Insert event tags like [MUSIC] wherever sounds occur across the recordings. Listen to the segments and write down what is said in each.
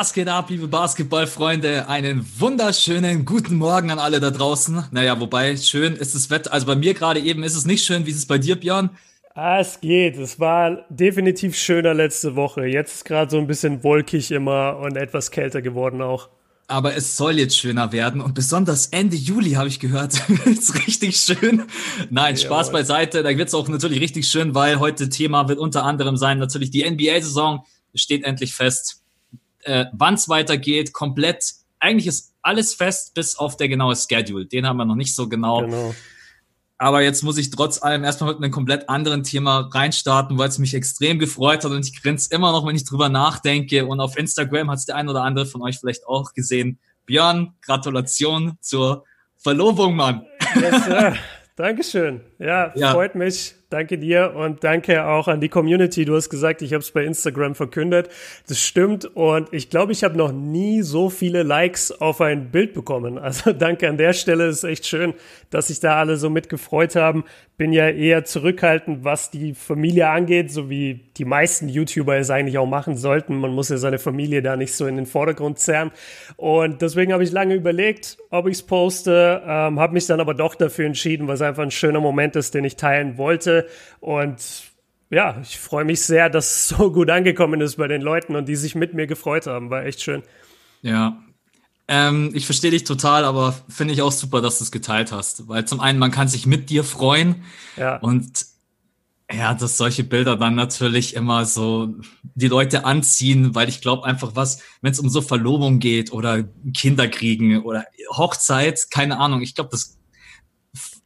Was geht ab, liebe Basketballfreunde? Einen wunderschönen guten Morgen an alle da draußen. Naja, wobei, schön ist das Wetter. Also bei mir gerade eben ist es nicht schön. Wie ist es bei dir, Björn? Ah, es geht. Es war definitiv schöner letzte Woche. Jetzt ist gerade so ein bisschen wolkig immer und etwas kälter geworden auch. Aber es soll jetzt schöner werden und besonders Ende Juli habe ich gehört, [LAUGHS] ist richtig schön. Nein, Spaß Jawohl. beiseite. Da wird es auch natürlich richtig schön, weil heute Thema wird unter anderem sein natürlich die NBA-Saison steht endlich fest äh, wann es weitergeht, komplett. Eigentlich ist alles fest, bis auf der genaue Schedule. Den haben wir noch nicht so genau. genau. Aber jetzt muss ich trotz allem erstmal mit einem komplett anderen Thema reinstarten, weil es mich extrem gefreut hat und ich grinse immer noch, wenn ich drüber nachdenke. Und auf Instagram hat es der ein oder andere von euch vielleicht auch gesehen. Björn, Gratulation zur Verlobung, Mann. Yes. Dankeschön. Ja, ja, freut mich. Danke dir und danke auch an die Community. Du hast gesagt, ich habe es bei Instagram verkündet. Das stimmt und ich glaube, ich habe noch nie so viele Likes auf ein Bild bekommen. [LAUGHS] Also danke an der Stelle. Es ist echt schön, dass sich da alle so mitgefreut haben. Bin ja eher zurückhaltend, was die Familie angeht, so wie die meisten YouTuber es eigentlich auch machen sollten. Man muss ja seine Familie da nicht so in den Vordergrund zerren. Und deswegen habe ich lange überlegt, ob ich es poste, ähm, habe mich dann aber doch dafür entschieden, weil es einfach ein schöner Moment ist, den ich teilen wollte. Und ja, ich freue mich sehr, dass es so gut angekommen ist bei den Leuten und die sich mit mir gefreut haben. War echt schön. Ja. Ähm, ich verstehe dich total, aber finde ich auch super, dass du es geteilt hast. Weil zum einen, man kann sich mit dir freuen. Ja. Und ja, dass solche Bilder dann natürlich immer so die Leute anziehen, weil ich glaube einfach was, wenn es um so Verlobung geht oder Kinder kriegen oder Hochzeit, keine Ahnung, ich glaube, das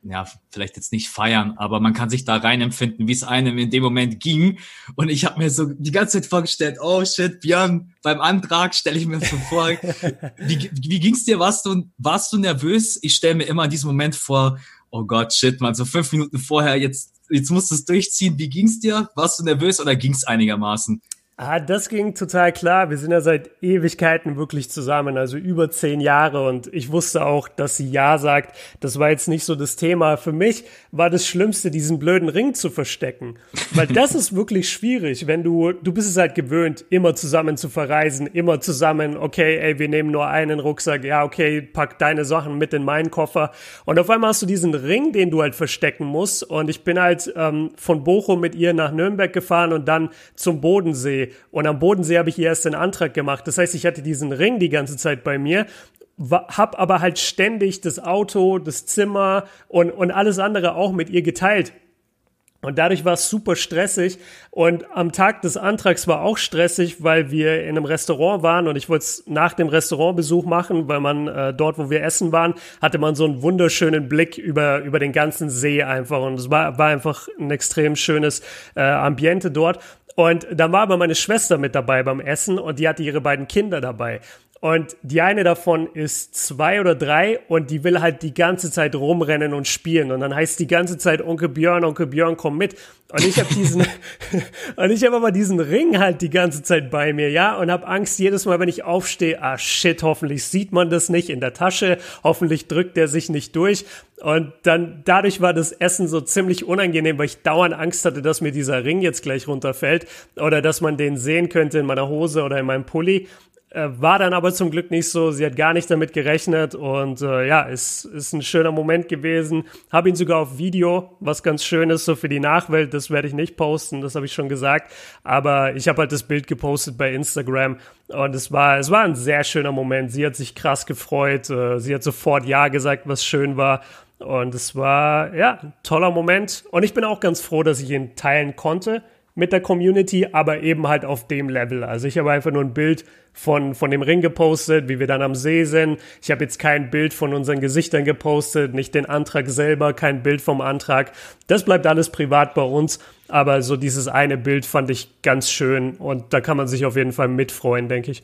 ja, vielleicht jetzt nicht feiern, aber man kann sich da reinempfinden, wie es einem in dem Moment ging. Und ich habe mir so die ganze Zeit vorgestellt, oh shit, Björn, beim Antrag stelle ich mir so vor, [LAUGHS] wie, wie ging's dir? Warst du, warst du nervös? Ich stelle mir immer in diesem Moment vor, oh Gott, shit, man, so fünf Minuten vorher, jetzt, jetzt musst du es durchziehen. Wie ging's dir? Warst du nervös oder ging's einigermaßen? Ah, das ging total klar. Wir sind ja seit Ewigkeiten wirklich zusammen, also über zehn Jahre. Und ich wusste auch, dass sie Ja sagt. Das war jetzt nicht so das Thema. Für mich war das Schlimmste, diesen blöden Ring zu verstecken. Weil [LAUGHS] das ist wirklich schwierig, wenn du, du bist es halt gewöhnt, immer zusammen zu verreisen, immer zusammen, okay, ey, wir nehmen nur einen Rucksack. Ja, okay, pack deine Sachen mit in meinen Koffer. Und auf einmal hast du diesen Ring, den du halt verstecken musst. Und ich bin halt ähm, von Bochum mit ihr nach Nürnberg gefahren und dann zum Bodensee und am Bodensee habe ich ihr erst den Antrag gemacht. Das heißt, ich hatte diesen Ring die ganze Zeit bei mir hab aber halt ständig das Auto, das Zimmer und, und alles andere auch mit ihr geteilt. Und dadurch war es super stressig. Und am Tag des Antrags war auch stressig, weil wir in einem Restaurant waren und ich wollte es nach dem Restaurantbesuch machen, weil man äh, dort, wo wir essen waren, hatte man so einen wunderschönen Blick über, über den ganzen See einfach. Und es war, war einfach ein extrem schönes äh, Ambiente dort. Und dann war aber meine Schwester mit dabei beim Essen und die hatte ihre beiden Kinder dabei. Und die eine davon ist zwei oder drei und die will halt die ganze Zeit rumrennen und spielen. Und dann heißt die ganze Zeit Onkel Björn, Onkel Björn, komm mit. Und ich habe diesen [LAUGHS] und ich habe aber diesen Ring halt die ganze Zeit bei mir, ja, und habe Angst jedes Mal, wenn ich aufstehe, ah shit, hoffentlich sieht man das nicht in der Tasche, hoffentlich drückt der sich nicht durch. Und dann dadurch war das Essen so ziemlich unangenehm, weil ich dauernd Angst hatte, dass mir dieser Ring jetzt gleich runterfällt oder dass man den sehen könnte in meiner Hose oder in meinem Pulli. Äh, war dann aber zum Glück nicht so. Sie hat gar nicht damit gerechnet und äh, ja, es ist ein schöner Moment gewesen. Habe ihn sogar auf Video, was ganz schön ist, so für die Nachwelt. Das werde ich nicht posten, das habe ich schon gesagt. Aber ich habe halt das Bild gepostet bei Instagram und es war, es war ein sehr schöner Moment. Sie hat sich krass gefreut. Äh, sie hat sofort Ja gesagt, was schön war. Und es war, ja, ein toller Moment. Und ich bin auch ganz froh, dass ich ihn teilen konnte mit der Community, aber eben halt auf dem Level. Also ich habe einfach nur ein Bild von, von dem Ring gepostet, wie wir dann am See sind. Ich habe jetzt kein Bild von unseren Gesichtern gepostet, nicht den Antrag selber, kein Bild vom Antrag. Das bleibt alles privat bei uns. Aber so dieses eine Bild fand ich ganz schön und da kann man sich auf jeden Fall mitfreuen, denke ich.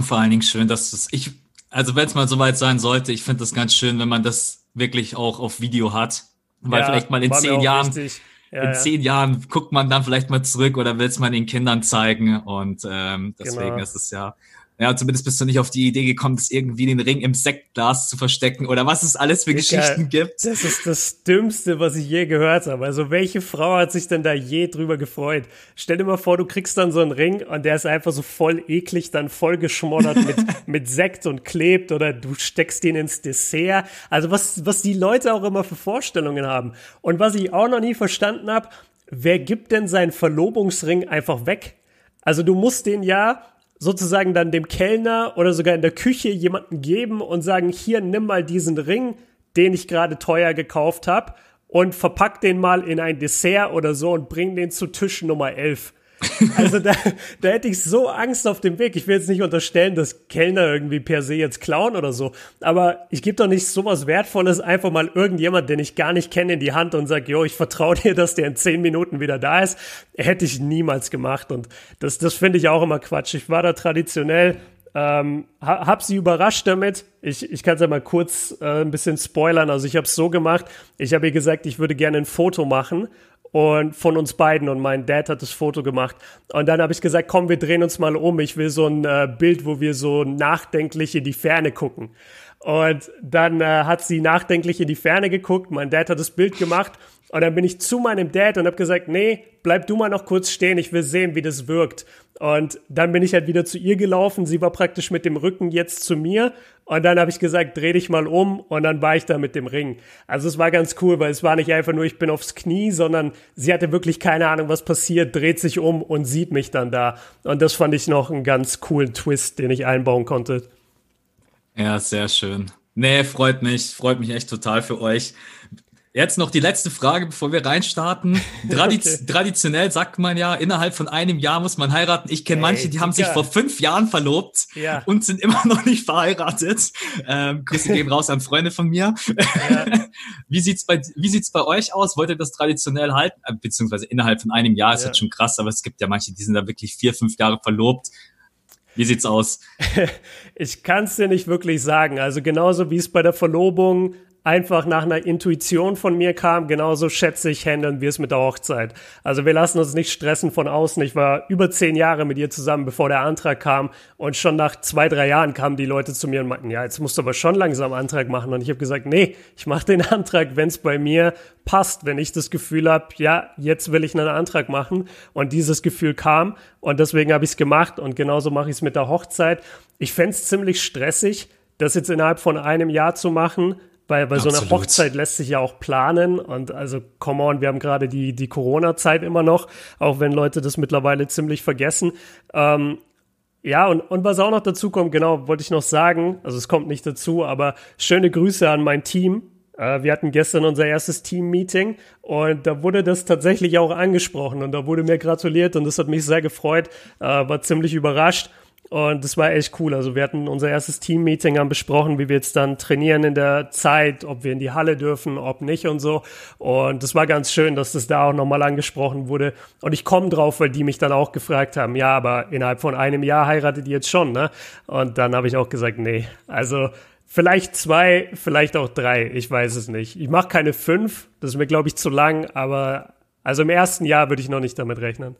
Vor allen Dingen schön, dass es, ich, also wenn es mal soweit sein sollte, ich finde das ganz schön, wenn man das wirklich auch auf Video hat. Weil ja, vielleicht mal in zehn Jahren, wichtig ja, in zehn Jahren guckt man dann vielleicht mal zurück oder will es mal den Kindern zeigen. Und ähm, deswegen genau. ist es ja Ja, zumindest bist du nicht auf die Idee gekommen, das irgendwie den Ring im Sektglas zu verstecken oder was es alles für Digga, Geschichten gibt. Das ist das Dümmste, was ich je gehört habe. Also welche Frau hat sich denn da je drüber gefreut? Stell dir mal vor, du kriegst dann so einen Ring und der ist einfach so voll eklig, dann voll geschmoddert mit, [LAUGHS] mit Sekt und klebt oder du steckst ihn ins Dessert. Also was, was die Leute auch immer für Vorstellungen haben. Und was ich auch noch nie verstanden habe, wer gibt denn seinen Verlobungsring einfach weg? Also du musst den ja sozusagen dann dem Kellner oder sogar in der Küche jemanden geben und sagen, hier, nimm mal diesen Ring, den ich gerade teuer gekauft habe und verpack den mal in ein Dessert oder so und bring den zu Tisch Nummer 11. Also da, da hätte ich so Angst auf dem Weg. Ich will jetzt nicht unterstellen, dass Kellner irgendwie per se jetzt klauen oder so. Aber ich gebe doch nicht sowas Wertvolles einfach mal irgendjemand, den ich gar nicht kenne, in die Hand und sage, jo, ich vertraue dir, dass der in zehn Minuten wieder da ist. Hätte ich niemals gemacht. Und das, das finde ich auch immer Quatsch. Ich war da traditionell ähm, hab sie überrascht damit. Ich, ich kann es ja mal kurz äh, ein bisschen spoilern. Also ich habe es so gemacht. Ich habe ihr gesagt, ich würde gerne ein Foto machen und von uns beiden und mein Dad hat das Foto gemacht und dann habe ich gesagt, komm, wir drehen uns mal um. Ich will so ein äh, Bild, wo wir so nachdenklich in die Ferne gucken. Und dann äh, hat sie nachdenklich in die Ferne geguckt. Mein Dad hat das Bild gemacht und dann bin ich zu meinem Dad und habe gesagt, nee, bleib du mal noch kurz stehen. Ich will sehen, wie das wirkt. Und dann bin ich halt wieder zu ihr gelaufen. Sie war praktisch mit dem Rücken jetzt zu mir. Und dann habe ich gesagt, dreh dich mal um. Und dann war ich da mit dem Ring. Also es war ganz cool, weil es war nicht einfach nur, ich bin aufs Knie, sondern sie hatte wirklich keine Ahnung, was passiert, dreht sich um und sieht mich dann da. Und das fand ich noch einen ganz coolen Twist, den ich einbauen konnte. Ja, sehr schön. Nee, freut mich, freut mich echt total für euch. Jetzt noch die letzte Frage, bevor wir reinstarten. [LAUGHS] Tradiz okay. Traditionell sagt man ja, innerhalb von einem Jahr muss man heiraten. Ich kenne manche, die haben sich vor fünf Jahren verlobt ja. und sind immer noch nicht verheiratet. Ähm, Grüße gehen raus an Freunde von mir. Ja. [LAUGHS] wie sieht's bei wie sieht's bei euch aus? Wollt ihr das traditionell halten? Äh, beziehungsweise innerhalb von einem Jahr ist ja. jetzt schon krass, aber es gibt ja manche, die sind da wirklich vier, fünf Jahre verlobt. Wie sieht's aus? [LAUGHS] ich kann es dir nicht wirklich sagen. Also genauso wie es bei der Verlobung einfach nach einer Intuition von mir kam, genauso schätze ich, handeln wir es mit der Hochzeit. Also wir lassen uns nicht stressen von außen. Ich war über zehn Jahre mit ihr zusammen, bevor der Antrag kam. Und schon nach zwei, drei Jahren kamen die Leute zu mir und meinten, ja, jetzt musst du aber schon langsam Antrag machen. Und ich habe gesagt, nee, ich mache den [LAUGHS] Antrag, wenn es bei mir passt, wenn ich das Gefühl habe, ja, jetzt will ich einen Antrag machen. Und dieses Gefühl kam und deswegen habe ich es gemacht. Und genauso mache ich es mit der Hochzeit. Ich fände es ziemlich stressig, das jetzt innerhalb von einem Jahr zu machen, weil bei Absolut. so einer Hochzeit lässt sich ja auch planen und also come on, wir haben gerade die, die Corona-Zeit immer noch, auch wenn Leute das mittlerweile ziemlich vergessen. Ähm, ja, und, und was auch noch dazu kommt, genau, wollte ich noch sagen, also es kommt nicht dazu, aber schöne Grüße an mein Team. Äh, wir hatten gestern unser erstes Team-Meeting und da wurde das tatsächlich auch angesprochen und da wurde mir gratuliert und das hat mich sehr gefreut, äh, war ziemlich überrascht. Und das war echt cool. Also wir hatten unser erstes Team-Meeting, haben besprochen, wie wir jetzt dann trainieren in der Zeit, ob wir in die Halle dürfen, ob nicht und so. Und das war ganz schön, dass das da auch nochmal angesprochen wurde. Und ich komme drauf, weil die mich dann auch gefragt haben, ja, aber innerhalb von einem Jahr heiratet ihr jetzt schon, ne? Und dann habe ich auch gesagt, nee. Also vielleicht zwei, vielleicht auch drei, ich weiß es nicht. Ich mache keine fünf, das ist mir, glaube ich, zu lang, aber also im ersten Jahr würde ich noch nicht damit rechnen.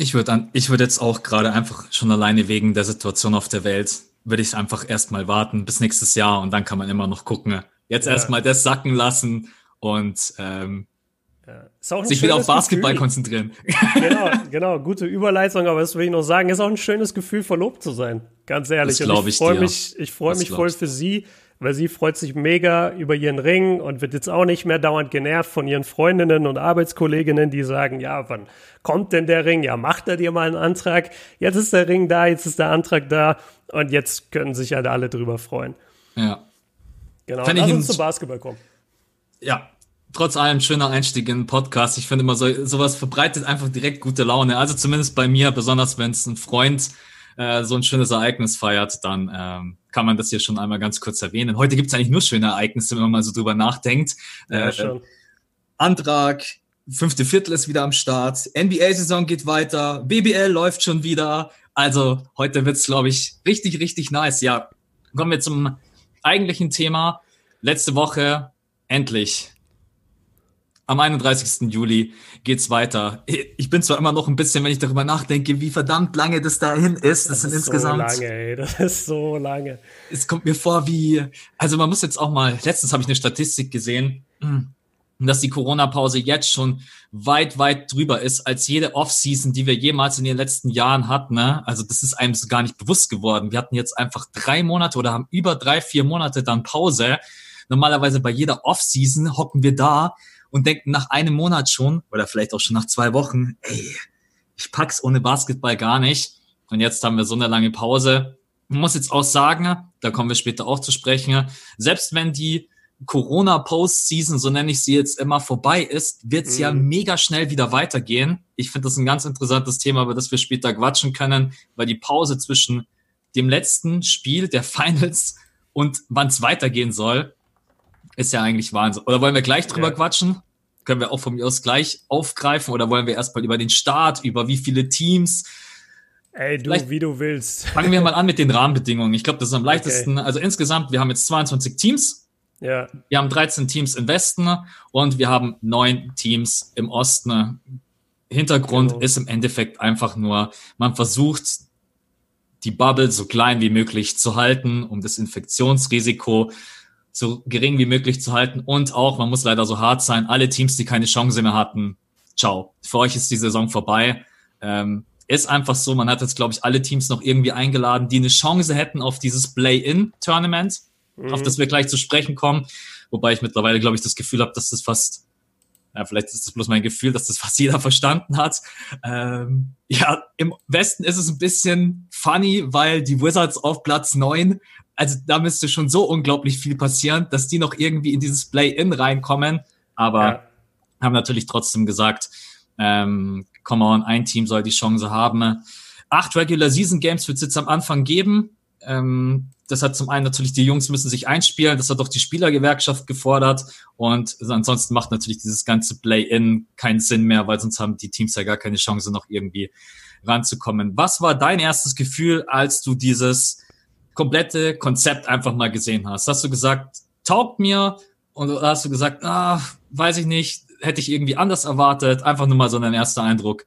Ich würde ich würde jetzt auch gerade einfach schon alleine wegen der Situation auf der Welt, würde ich einfach erstmal warten bis nächstes Jahr und dann kann man immer noch gucken. Jetzt ja. erstmal das sacken lassen und ähm, ja. sich wieder auf Basketball Gefühl. konzentrieren. [LAUGHS] Genau, [LAUGHS] genau, gute Überleitung, aber das will ich noch sagen, ist auch ein schönes Gefühl, verlobt zu sein. Ganz ehrlich. Das ich, ich freue mich, ich freue mich voll für sie weil sie freut sich mega über ihren Ring und wird jetzt auch nicht mehr dauernd genervt von ihren Freundinnen und Arbeitskolleginnen, die sagen, ja, wann kommt denn der Ring? Ja, macht er dir mal einen Antrag? Jetzt ist der Ring da, jetzt ist der Antrag da und jetzt können sich halt alle drüber freuen. Ja. Genau, Fand lass uns zum Basketball kommen. Ja, trotz allem schöner Einstieg in den Podcast. Ich finde immer so, sowas verbreitet einfach direkt gute Laune. Also zumindest bei mir, besonders wenn es ein Freund äh, so ein schönes Ereignis feiert, dann ähm, kann man das hier schon einmal ganz kurz erwähnen. Heute gibt es eigentlich nur schöne Ereignisse, wenn man mal so drüber nachdenkt. Ja, äh, Antrag, fünfte Viertel ist wieder am Start, NBA-Saison geht weiter, BBL läuft schon wieder. Also heute wird's, glaube ich, richtig, richtig nice. Ja, kommen wir zum eigentlichen Thema. Letzte Woche endlich am 31. Juli geht's weiter. Ich bin zwar immer noch ein bisschen, wenn ich darüber nachdenke, wie verdammt lange das dahin ist. Das, das sind ist insgesamt. So lange, ey. Das ist so lange. Es kommt mir vor wie, also man muss jetzt auch mal, letztens habe ich eine Statistik gesehen, dass die Corona-Pause jetzt schon weit, weit drüber ist als jede Off-Season, die wir jemals in den letzten Jahren hatten. Ne? Also das ist einem so gar nicht bewusst geworden. Wir hatten jetzt einfach drei Monate oder haben über drei, vier Monate dann Pause. Normalerweise bei jeder Off-Season hocken wir da und denken nach einem Monat schon oder vielleicht auch schon nach zwei Wochen, ey, ich pack's ohne Basketball gar nicht. Und jetzt haben wir so eine lange Pause. Man muss jetzt auch sagen, da kommen wir später auch zu sprechen, selbst wenn die Corona Postseason, so nenne ich sie jetzt immer, vorbei ist, wird es mhm. ja mega schnell wieder weitergehen. Ich finde das ein ganz interessantes Thema, über das wir später quatschen können, weil die Pause zwischen dem letzten Spiel der [LAUGHS] Finals und wann es weitergehen soll, ist ja eigentlich Wahnsinn. Oder wollen wir gleich drüber ja. quatschen? Können wir auch von mir aus gleich aufgreifen oder wollen wir erstmal über den Start, über wie viele Teams? Ey, du, Vielleicht wie du willst. Fangen wir mal an mit den [LAUGHS] Rahmenbedingungen. Ich glaube, das ist am leichtesten. Okay. Also insgesamt, wir haben jetzt 22 Teams. Ja. Wir haben 13 Teams im Westen und wir haben neun Teams im Osten. Hintergrund genau. ist im Endeffekt einfach nur, man versucht, die Bubble so klein wie möglich zu halten, um das Infektionsrisiko so gering wie möglich zu halten. Und auch, man muss leider so hart sein, alle Teams, die keine Chance mehr hatten, ciao. Für euch ist die Saison vorbei. Ähm, ist einfach so, man hat jetzt, glaube ich, alle Teams noch irgendwie eingeladen, die eine Chance hätten auf dieses Play-In-Tournament, mhm. auf das wir gleich zu sprechen kommen. Wobei ich mittlerweile, glaube ich, das Gefühl habe, dass das fast, ja, vielleicht ist das bloß mein Gefühl, dass das fast jeder [LAUGHS] verstanden hat. Ähm, ja, im Westen ist es ein bisschen funny, weil die Wizards auf Platz neun also da müsste schon so unglaublich viel passieren, dass die noch irgendwie in dieses Play-In reinkommen. Aber ja. haben natürlich trotzdem gesagt, ähm, come on, ein Team soll die Chance haben. Acht Regular Season Games wird es jetzt am Anfang geben. Ähm, das hat zum einen natürlich, die Jungs müssen sich einspielen, das hat auch die Spielergewerkschaft gefordert und ansonsten macht natürlich dieses ganze Play-In keinen Sinn mehr, weil sonst haben die Teams ja gar keine Chance, noch irgendwie ranzukommen. Was war dein erstes Gefühl, als du dieses komplette Konzept einfach mal gesehen hast? Hast du gesagt, taugt mir? Und hast du gesagt, ah, weiß ich nicht, hätte ich irgendwie anders erwartet? Einfach nur mal so ein erster Eindruck.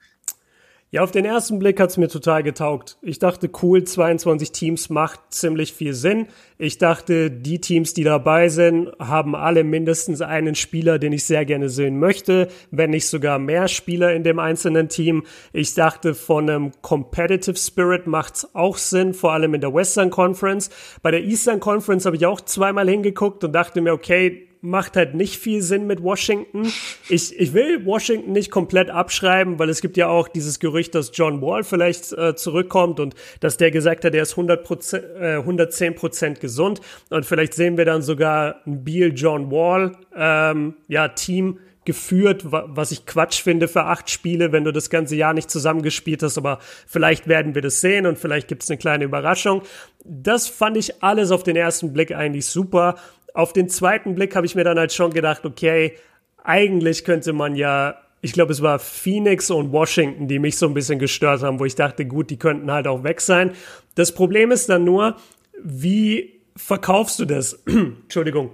Ja, auf den ersten Blick hat's mir total getaugt. Ich dachte, cool, 22 Teams macht ziemlich viel Sinn. Ich dachte, die Teams, die dabei sind, haben alle mindestens einen Spieler, den ich sehr gerne sehen möchte, wenn nicht sogar mehr Spieler in dem einzelnen Team. Ich dachte, von einem Competitive Spirit macht's auch Sinn, vor allem in der Western Conference. Bei der Eastern Conference habe ich auch zweimal hingeguckt und dachte mir, okay, macht halt nicht viel Sinn mit Washington. Ich, ich will Washington nicht komplett abschreiben, weil es gibt ja auch dieses Gerücht, dass John Wall vielleicht äh, zurückkommt und dass der gesagt hat, er ist 100 äh, 110 Prozent gesund. Und vielleicht sehen wir dann sogar ein Beal John Wall ähm, ja, Team geführt, was ich Quatsch finde für acht Spiele, wenn du das ganze Jahr nicht zusammengespielt hast, aber vielleicht werden wir das sehen und vielleicht gibt es eine kleine Überraschung. Das fand ich alles auf den ersten Blick eigentlich super auf den zweiten Blick habe ich mir dann halt schon gedacht, okay, eigentlich könnte man ja, ich glaube, es war Phoenix und Washington, die mich so ein bisschen gestört haben, wo ich dachte, gut, die könnten halt auch weg sein. Das Problem ist dann nur, wie verkaufst du das? [CLEARS THROAT] Entschuldigung.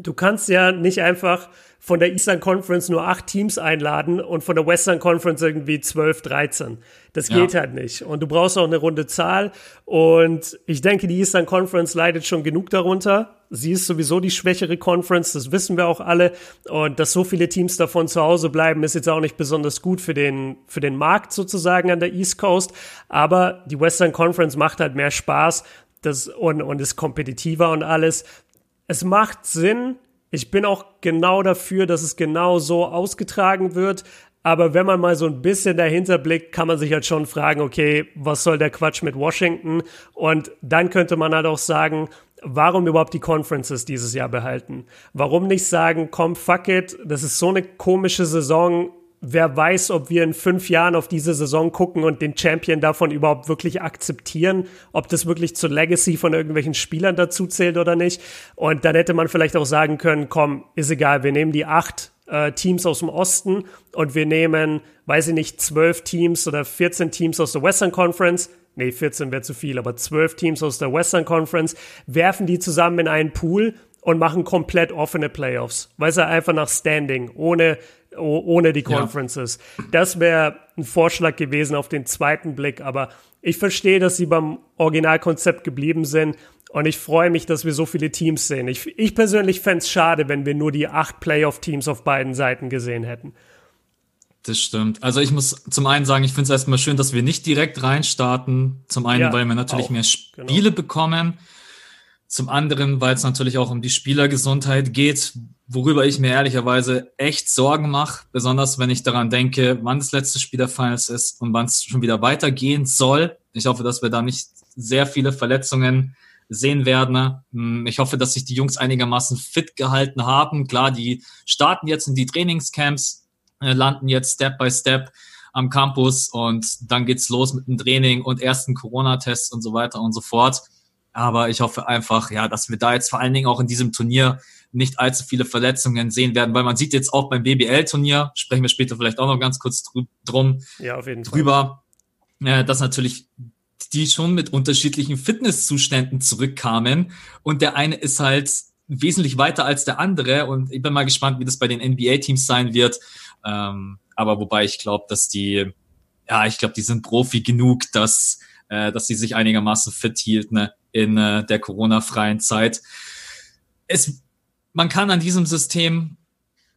Du kannst ja nicht einfach von der Eastern Conference nur acht Teams einladen und von der Western Conference irgendwie zwölf, dreizehn. Das geht ja. halt nicht. Und du brauchst auch eine runde Zahl. Und ich denke, die Eastern Conference leidet schon genug darunter. Sie ist sowieso die schwächere Conference, das wissen wir auch alle. Und dass so viele Teams davon zu Hause bleiben, ist jetzt auch nicht besonders gut für den, für den Markt sozusagen an der East Coast. Aber die Western Conference macht halt mehr Spaß das, und, und ist kompetitiver und alles. Es macht Sinn, ich bin auch genau dafür, dass es genau so ausgetragen wird. Aber wenn man mal so ein bisschen dahinter blickt, kann man sich halt schon fragen, okay, was soll der Quatsch mit Washington? Und dann könnte man halt auch sagen, warum überhaupt die Conferences dieses Jahr behalten? Warum nicht sagen, komm, fuck it, das ist so eine komische Saison, wer weiß, ob wir in fünf Jahren auf diese Saison gucken und den Champion davon überhaupt wirklich akzeptieren, ob das wirklich zur Legacy von irgendwelchen Spielern dazu zählt oder nicht. Und dann hätte man vielleicht auch sagen können, komm, ist egal, wir nehmen die acht äh, Teams aus dem Osten und wir nehmen, weiß ich nicht, zwölf Teams oder 14 Teams aus der Western Conference. Nee, 14 wäre zu viel, aber zwölf Teams aus der Western Conference, werfen die zusammen in einen Pool und machen komplett offene Playoffs. Weißt du, einfach nach Standing, ohne, ohne die Conferences. Ja. Das wäre ein Vorschlag gewesen auf den zweiten Blick, aber ich verstehe, dass sie beim Originalkonzept geblieben sind und ich freue mich, dass wir so viele Teams sehen. Ich, ich persönlich fände es schade, wenn wir nur die acht Playoff-Teams auf beiden Seiten gesehen hätten. Das stimmt. Also ich muss zum einen sagen, ich finde es erstmal schön, dass wir nicht direkt reinstarten. Zum einen, ja, weil wir natürlich auch. mehr genau. Spiele genau. bekommen. Zum anderen, weil es natürlich auch um die Spielergesundheit geht, worüber ich mir ehrlicherweise echt Sorgen mache, besonders wenn ich daran denke, wann das letzte Spiel der Finals ist und wann es schon wieder weitergehen soll. Ich hoffe, dass wir da nicht sehr viele Verletzungen sehen werden. Hm, ich hoffe, dass sich die Jungs einigermaßen fit gehalten haben. Klar, die starten jetzt in die Trainingscamps, äh, landen jetzt Step by Step am Campus und dann geht's los mit dem Training und ersten Corona-Tests und so weiter und so fort. Aber ich hoffe einfach, ja, dass wir da jetzt vor allen Dingen auch in diesem Turnier nicht allzu viele Verletzungen sehen werden, weil man sieht jetzt auch beim BBL-Turnier, sprechen wir später vielleicht auch noch ganz kurz drum, ja, auf jeden drüber, Fall. Äh, dass natürlich die schon mit unterschiedlichen Fitnesszuständen zurückkamen und der eine ist halt wesentlich weiter als der andere und ich bin mal gespannt, wie das bei den NBA-Teams sein wird. Ähm, aber wobei ich glaube, dass die, ja, ich glaube, die sind Profi genug, dass, äh, dass sie sich einigermaßen fit hielten ne, in äh, der Corona-freien Zeit. Es, man kann an diesem System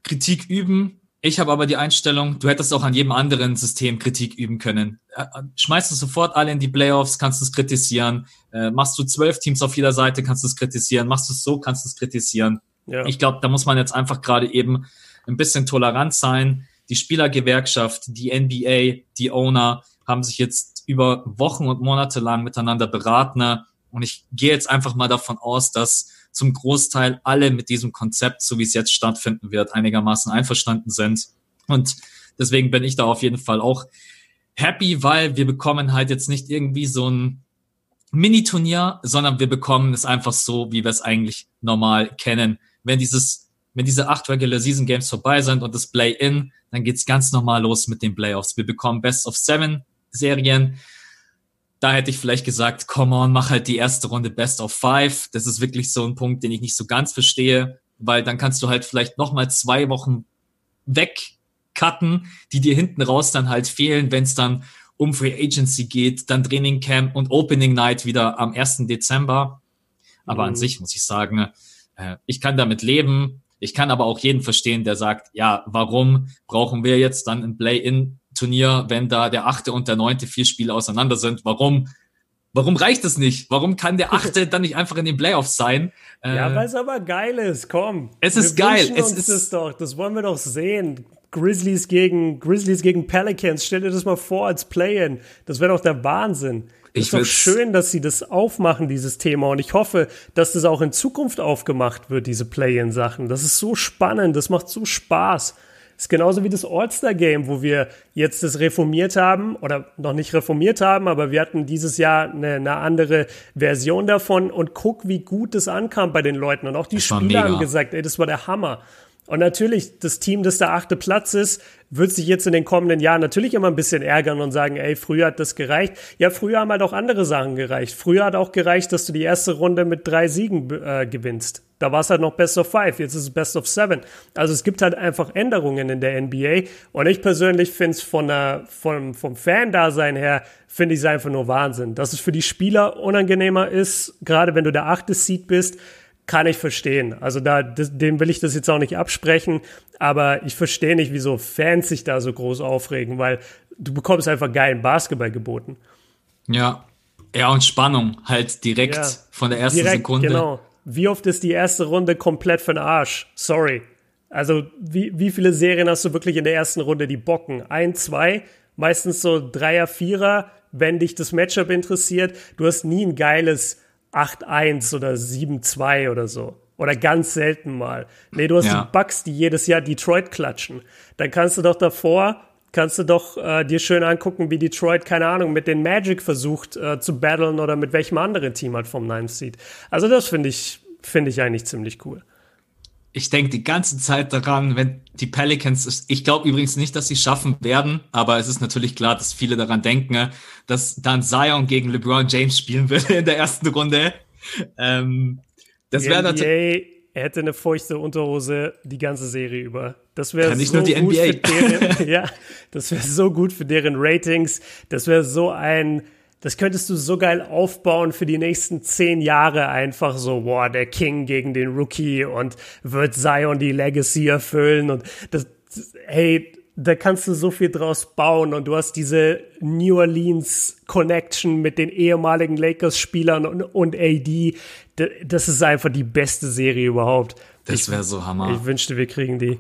Kritik üben. Ich habe aber die Einstellung, du hättest auch an jedem anderen System Kritik üben können. Äh, schmeißt du sofort alle in die Playoffs, kannst du es kritisieren. Äh, machst du zwölf Teams auf jeder Seite, kannst du es kritisieren. Machst du es so, kannst du es kritisieren. Ja. Ich glaube, da muss man jetzt einfach gerade eben ein bisschen tolerant sein. Die Spielergewerkschaft, die NBA, die Owner haben sich jetzt über Wochen und Monate lang miteinander beraten. Und ich gehe jetzt einfach mal davon aus, dass zum Großteil alle mit diesem Konzept, so wie es jetzt stattfinden wird, einigermaßen einverstanden sind. Und deswegen bin ich da auf jeden Fall auch happy, weil wir bekommen halt jetzt nicht irgendwie so ein Mini-Turnier, sondern wir bekommen es einfach so, wie wir es eigentlich normal kennen. Wenn dieses wenn diese acht Regular Season Games vorbei sind und das Play-In, dann geht's ganz normal los mit den Playoffs. Wir bekommen Best of Seven Serien. Da hätte ich vielleicht gesagt, come on, mach halt die erste Runde Best of Five. Das ist wirklich so ein Punkt, den ich nicht so ganz verstehe, weil dann kannst du halt vielleicht noch mal zwei Wochen wegcutten, die dir hinten raus dann halt fehlen, wenn es dann um Free Agency geht, dann Training Camp und Opening Night wieder am 1. Dezember. Aber mhm. an sich muss ich sagen, äh, ich kann damit leben. Ich kann aber auch jeden verstehen, der sagt, ja, warum brauchen wir jetzt dann ein Play-in-Turnier, wenn da der achte und der neunte vier Spiele auseinander sind? Warum? Warum reicht es nicht? Warum kann der achte dann nicht einfach in den Playoffs sein? Ja, äh, weil es aber geil ist, komm. Es ist geil. Es ist das doch, das wollen wir doch sehen. Grizzlies gegen Grizzlies gegen Pelicans. Stell dir das mal vor als Play-in. Das wäre doch der Wahnsinn. Ich ist doch schön, dass sie das aufmachen, dieses Thema. Und ich hoffe, dass das auch in Zukunft aufgemacht wird, diese Play-in-Sachen. Das ist so spannend, das macht so Spaß. Das ist genauso wie das All-Star-Game, wo wir jetzt das reformiert haben oder noch nicht reformiert haben, aber wir hatten dieses Jahr eine, eine andere Version davon und guck, wie gut das ankam bei den Leuten. Und auch die Spieler haben gesagt, ey, das war der Hammer. Und natürlich, das Team, das der achte Platz ist, wird sich jetzt in den kommenden Jahren natürlich immer ein bisschen ärgern und sagen, ey, früher hat das gereicht. Ja, früher haben halt auch andere Sachen gereicht. Früher hat auch gereicht, dass du die erste Runde mit drei Siegen äh, gewinnst. Da war es halt noch Best of Five, jetzt ist es Best of Seven. Also es gibt halt einfach Änderungen in der NBA. Und ich persönlich finde es von der, vom, vom Fan-Dasein her, finde ich es einfach nur Wahnsinn. Dass es für die Spieler unangenehmer ist, gerade wenn du der achte Seed bist, kann ich verstehen. Also da, das, dem will ich das jetzt auch nicht absprechen, aber ich verstehe nicht, wieso Fans sich da so groß aufregen, weil du bekommst einfach geilen Basketball geboten. Ja, ja und Spannung halt direkt ja, von der ersten direkt, Sekunde. Genau. Wie oft ist die erste Runde komplett für den Arsch? Sorry. Also wie, wie viele Serien hast du wirklich in der ersten Runde, die bocken? Ein, zwei, meistens so Dreier, Vierer, wenn dich das Matchup interessiert. Du hast nie ein geiles 8-1 oder 7-2 oder so. Oder ganz selten mal. Nee, du hast ja. die Bugs, die jedes Jahr Detroit klatschen. Dann kannst du doch davor, kannst du doch äh, dir schön angucken, wie Detroit, keine Ahnung, mit den Magic versucht äh, zu battlen oder mit welchem anderen Team halt vom Ninth Seed. Also das finde ich, finde ich eigentlich ziemlich cool ich denke die ganze Zeit daran, wenn die Pelicans, ich glaube übrigens nicht, dass sie schaffen werden, aber es ist natürlich klar, dass viele daran denken, dass dann Zion gegen LeBron James spielen würde in der ersten Runde. Ähm, das wäre natürlich. er hätte eine feuchte Unterhose die ganze Serie über. Das wäre so nur die gut NBA. für deren, [LAUGHS] ja, das wäre so gut für deren Ratings. Das wäre so ein, das könntest du so geil aufbauen für die nächsten zehn Jahre einfach so, boah, der King gegen den Rookie und wird Zion die Legacy erfüllen und das, hey, da kannst du so viel draus bauen und du hast diese New Orleans Connection mit den ehemaligen Lakers-Spielern und, und AD. Das ist einfach die beste Serie überhaupt. Das wäre so Hammer. Ich wünschte, wir kriegen die.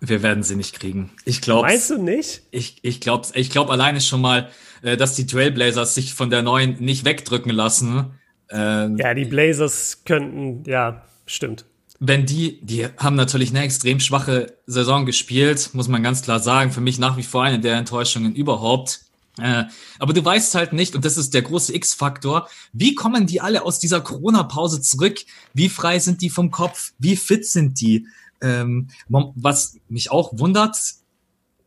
Wir werden sie nicht kriegen. Ich glaube. Meinst du nicht? Ich, ich glaube ich glaub alleine schon mal, äh, dass die Trailblazers sich von der neuen nicht wegdrücken lassen. Ähm, ja, die Blazers könnten, ja, stimmt wenn die, die haben natürlich eine extrem schwache Saison gespielt, muss man ganz klar sagen. Für mich nach wie vor eine der Enttäuschungen überhaupt. Äh, aber du weißt halt nicht, und das ist der große X-Faktor, wie kommen die alle aus dieser Corona-Pause zurück? Wie frei sind die vom Kopf? Wie fit sind die? Ähm, was mich auch wundert,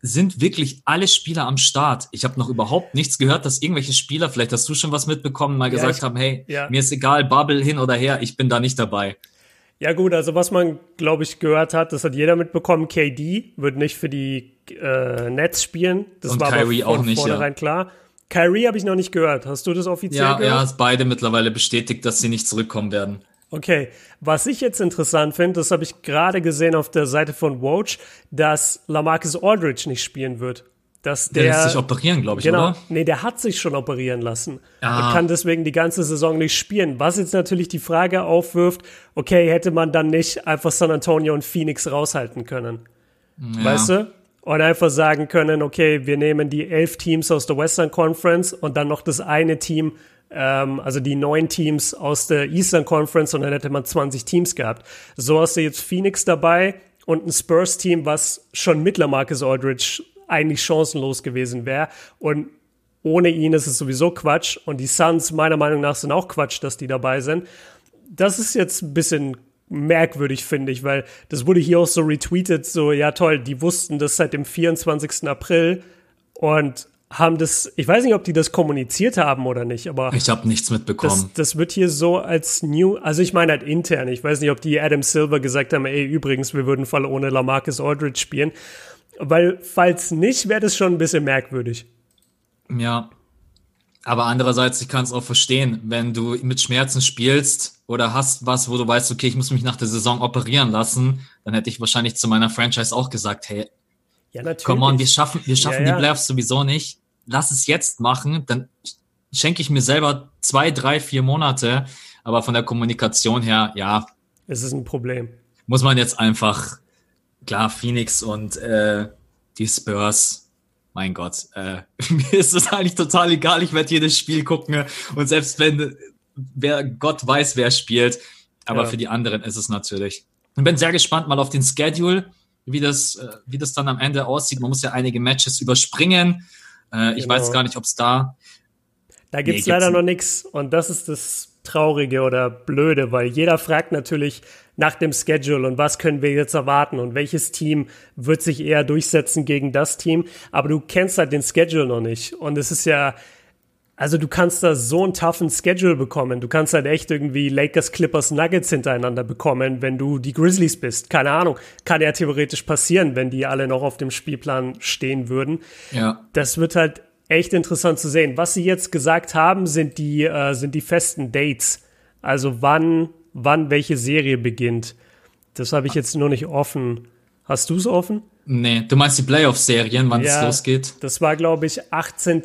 sind wirklich alle Spieler am Start. Ich habe noch überhaupt nichts gehört, dass irgendwelche Spieler, vielleicht hast du schon was mitbekommen, mal gesagt ja, ich, haben, hey, ja. mir ist egal, Bubble hin oder her, ich bin da nicht dabei. Ja gut, also was man, glaube ich, gehört hat, das hat jeder mitbekommen, KD wird nicht für die äh, Nets spielen. Das Und war Kyrie aber von auch nicht, vornherein ja. klar. Kyrie habe ich noch nicht gehört. Hast du das offiziell ja, gehört? Ja, beide mittlerweile bestätigt, dass sie nicht zurückkommen werden. Okay, was ich jetzt interessant finde, das habe ich gerade gesehen auf der Seite von Woj, dass Lamarcus Aldridge nicht spielen wird dass der, der lässt sich operieren, glaube ich, genau, oder? Nee, der hat sich schon operieren lassen ah. und kann deswegen die ganze Saison nicht spielen. Was jetzt natürlich die Frage aufwirft, okay, hätte man dann nicht einfach San Antonio und Phoenix raushalten können? Ja. Weißt du? Und einfach sagen können, okay, wir nehmen die elf Teams aus der Western Conference und dann noch das eine Team, ähm, also die neun Teams aus der Eastern Conference und dann hätte man 20 Teams gehabt. So hast du jetzt Phoenix dabei und ein Spurs-Team, was schon mit Lamarcus Aldridge eigentlich chancenlos gewesen wäre. Und ohne ihn ist es sowieso Quatsch. Und die Suns meiner Meinung nach sind auch Quatsch, dass die dabei sind. Das ist jetzt ein bisschen merkwürdig, finde ich, weil das wurde hier auch so retweetet, so, ja toll, die wussten das seit dem 24. April und haben das, ich weiß nicht, ob die das kommuniziert haben oder nicht, aber. Ich habe nichts mitbekommen. Das, das, wird hier so als New, also ich meine halt intern, ich weiß nicht, ob die Adam Silver gesagt haben, ey, übrigens, wir würden Fall ohne Lamarcus Aldridge spielen. Weil, falls nicht, wäre das schon ein bisschen merkwürdig. Ja. Aber andererseits, ich kann es auch verstehen, wenn du mit Schmerzen spielst oder hast was, wo du weißt, okay, ich muss mich nach der Saison operieren lassen, dann hätte ich wahrscheinlich zu meiner Franchise auch gesagt, hey, ja, natürlich. come on, wir schaffen, wir schaffen ja, ja. die Playoffs sowieso nicht. Lass es jetzt machen, dann schenke ich mir selber zwei, drei, vier Monate. Aber von der Kommunikation her, ja. Es ist ein Problem. Muss man jetzt einfach klar, Phoenix und äh, die Spurs, mein Gott, äh, [LAUGHS] mir ist es eigentlich total egal. Ich werde jedes Spiel gucken und selbst wenn wer Gott weiß, wer spielt, aber ja. für die anderen ist es natürlich. Ich bin sehr gespannt mal auf den Schedule, wie das, äh, wie das dann am Ende aussieht. Man muss ja einige Matches überspringen. Äh, ich genau. weiß gar nicht, ob es da. Da gibt's nee, leider noch nichts und das ist das Traurige oder Blöde, weil jeder fragt natürlich nach dem Schedule und was können wir jetzt erwarten und welches Team wird sich eher durchsetzen gegen das Team. Aber du kennst halt den Schedule noch nicht. Und es ist ja, also du kannst da so einen toughen Schedule bekommen. Du kannst halt echt irgendwie Lakers, Clippers, Nuggets hintereinander bekommen, wenn du die Grizzlies bist. Keine Ahnung. Kann ja theoretisch passieren, wenn die alle noch auf dem Spielplan stehen würden. Ja. Das wird halt echt interessant zu sehen. Was sie jetzt gesagt haben, sind die, äh, sind die festen Dates. Also wann, wann welche Serie beginnt. Das habe ich jetzt nur nicht offen. Hast du es offen? Nee, du meinst die Playoff-Serien, wann ja, es losgeht? Das war, glaube ich, 18.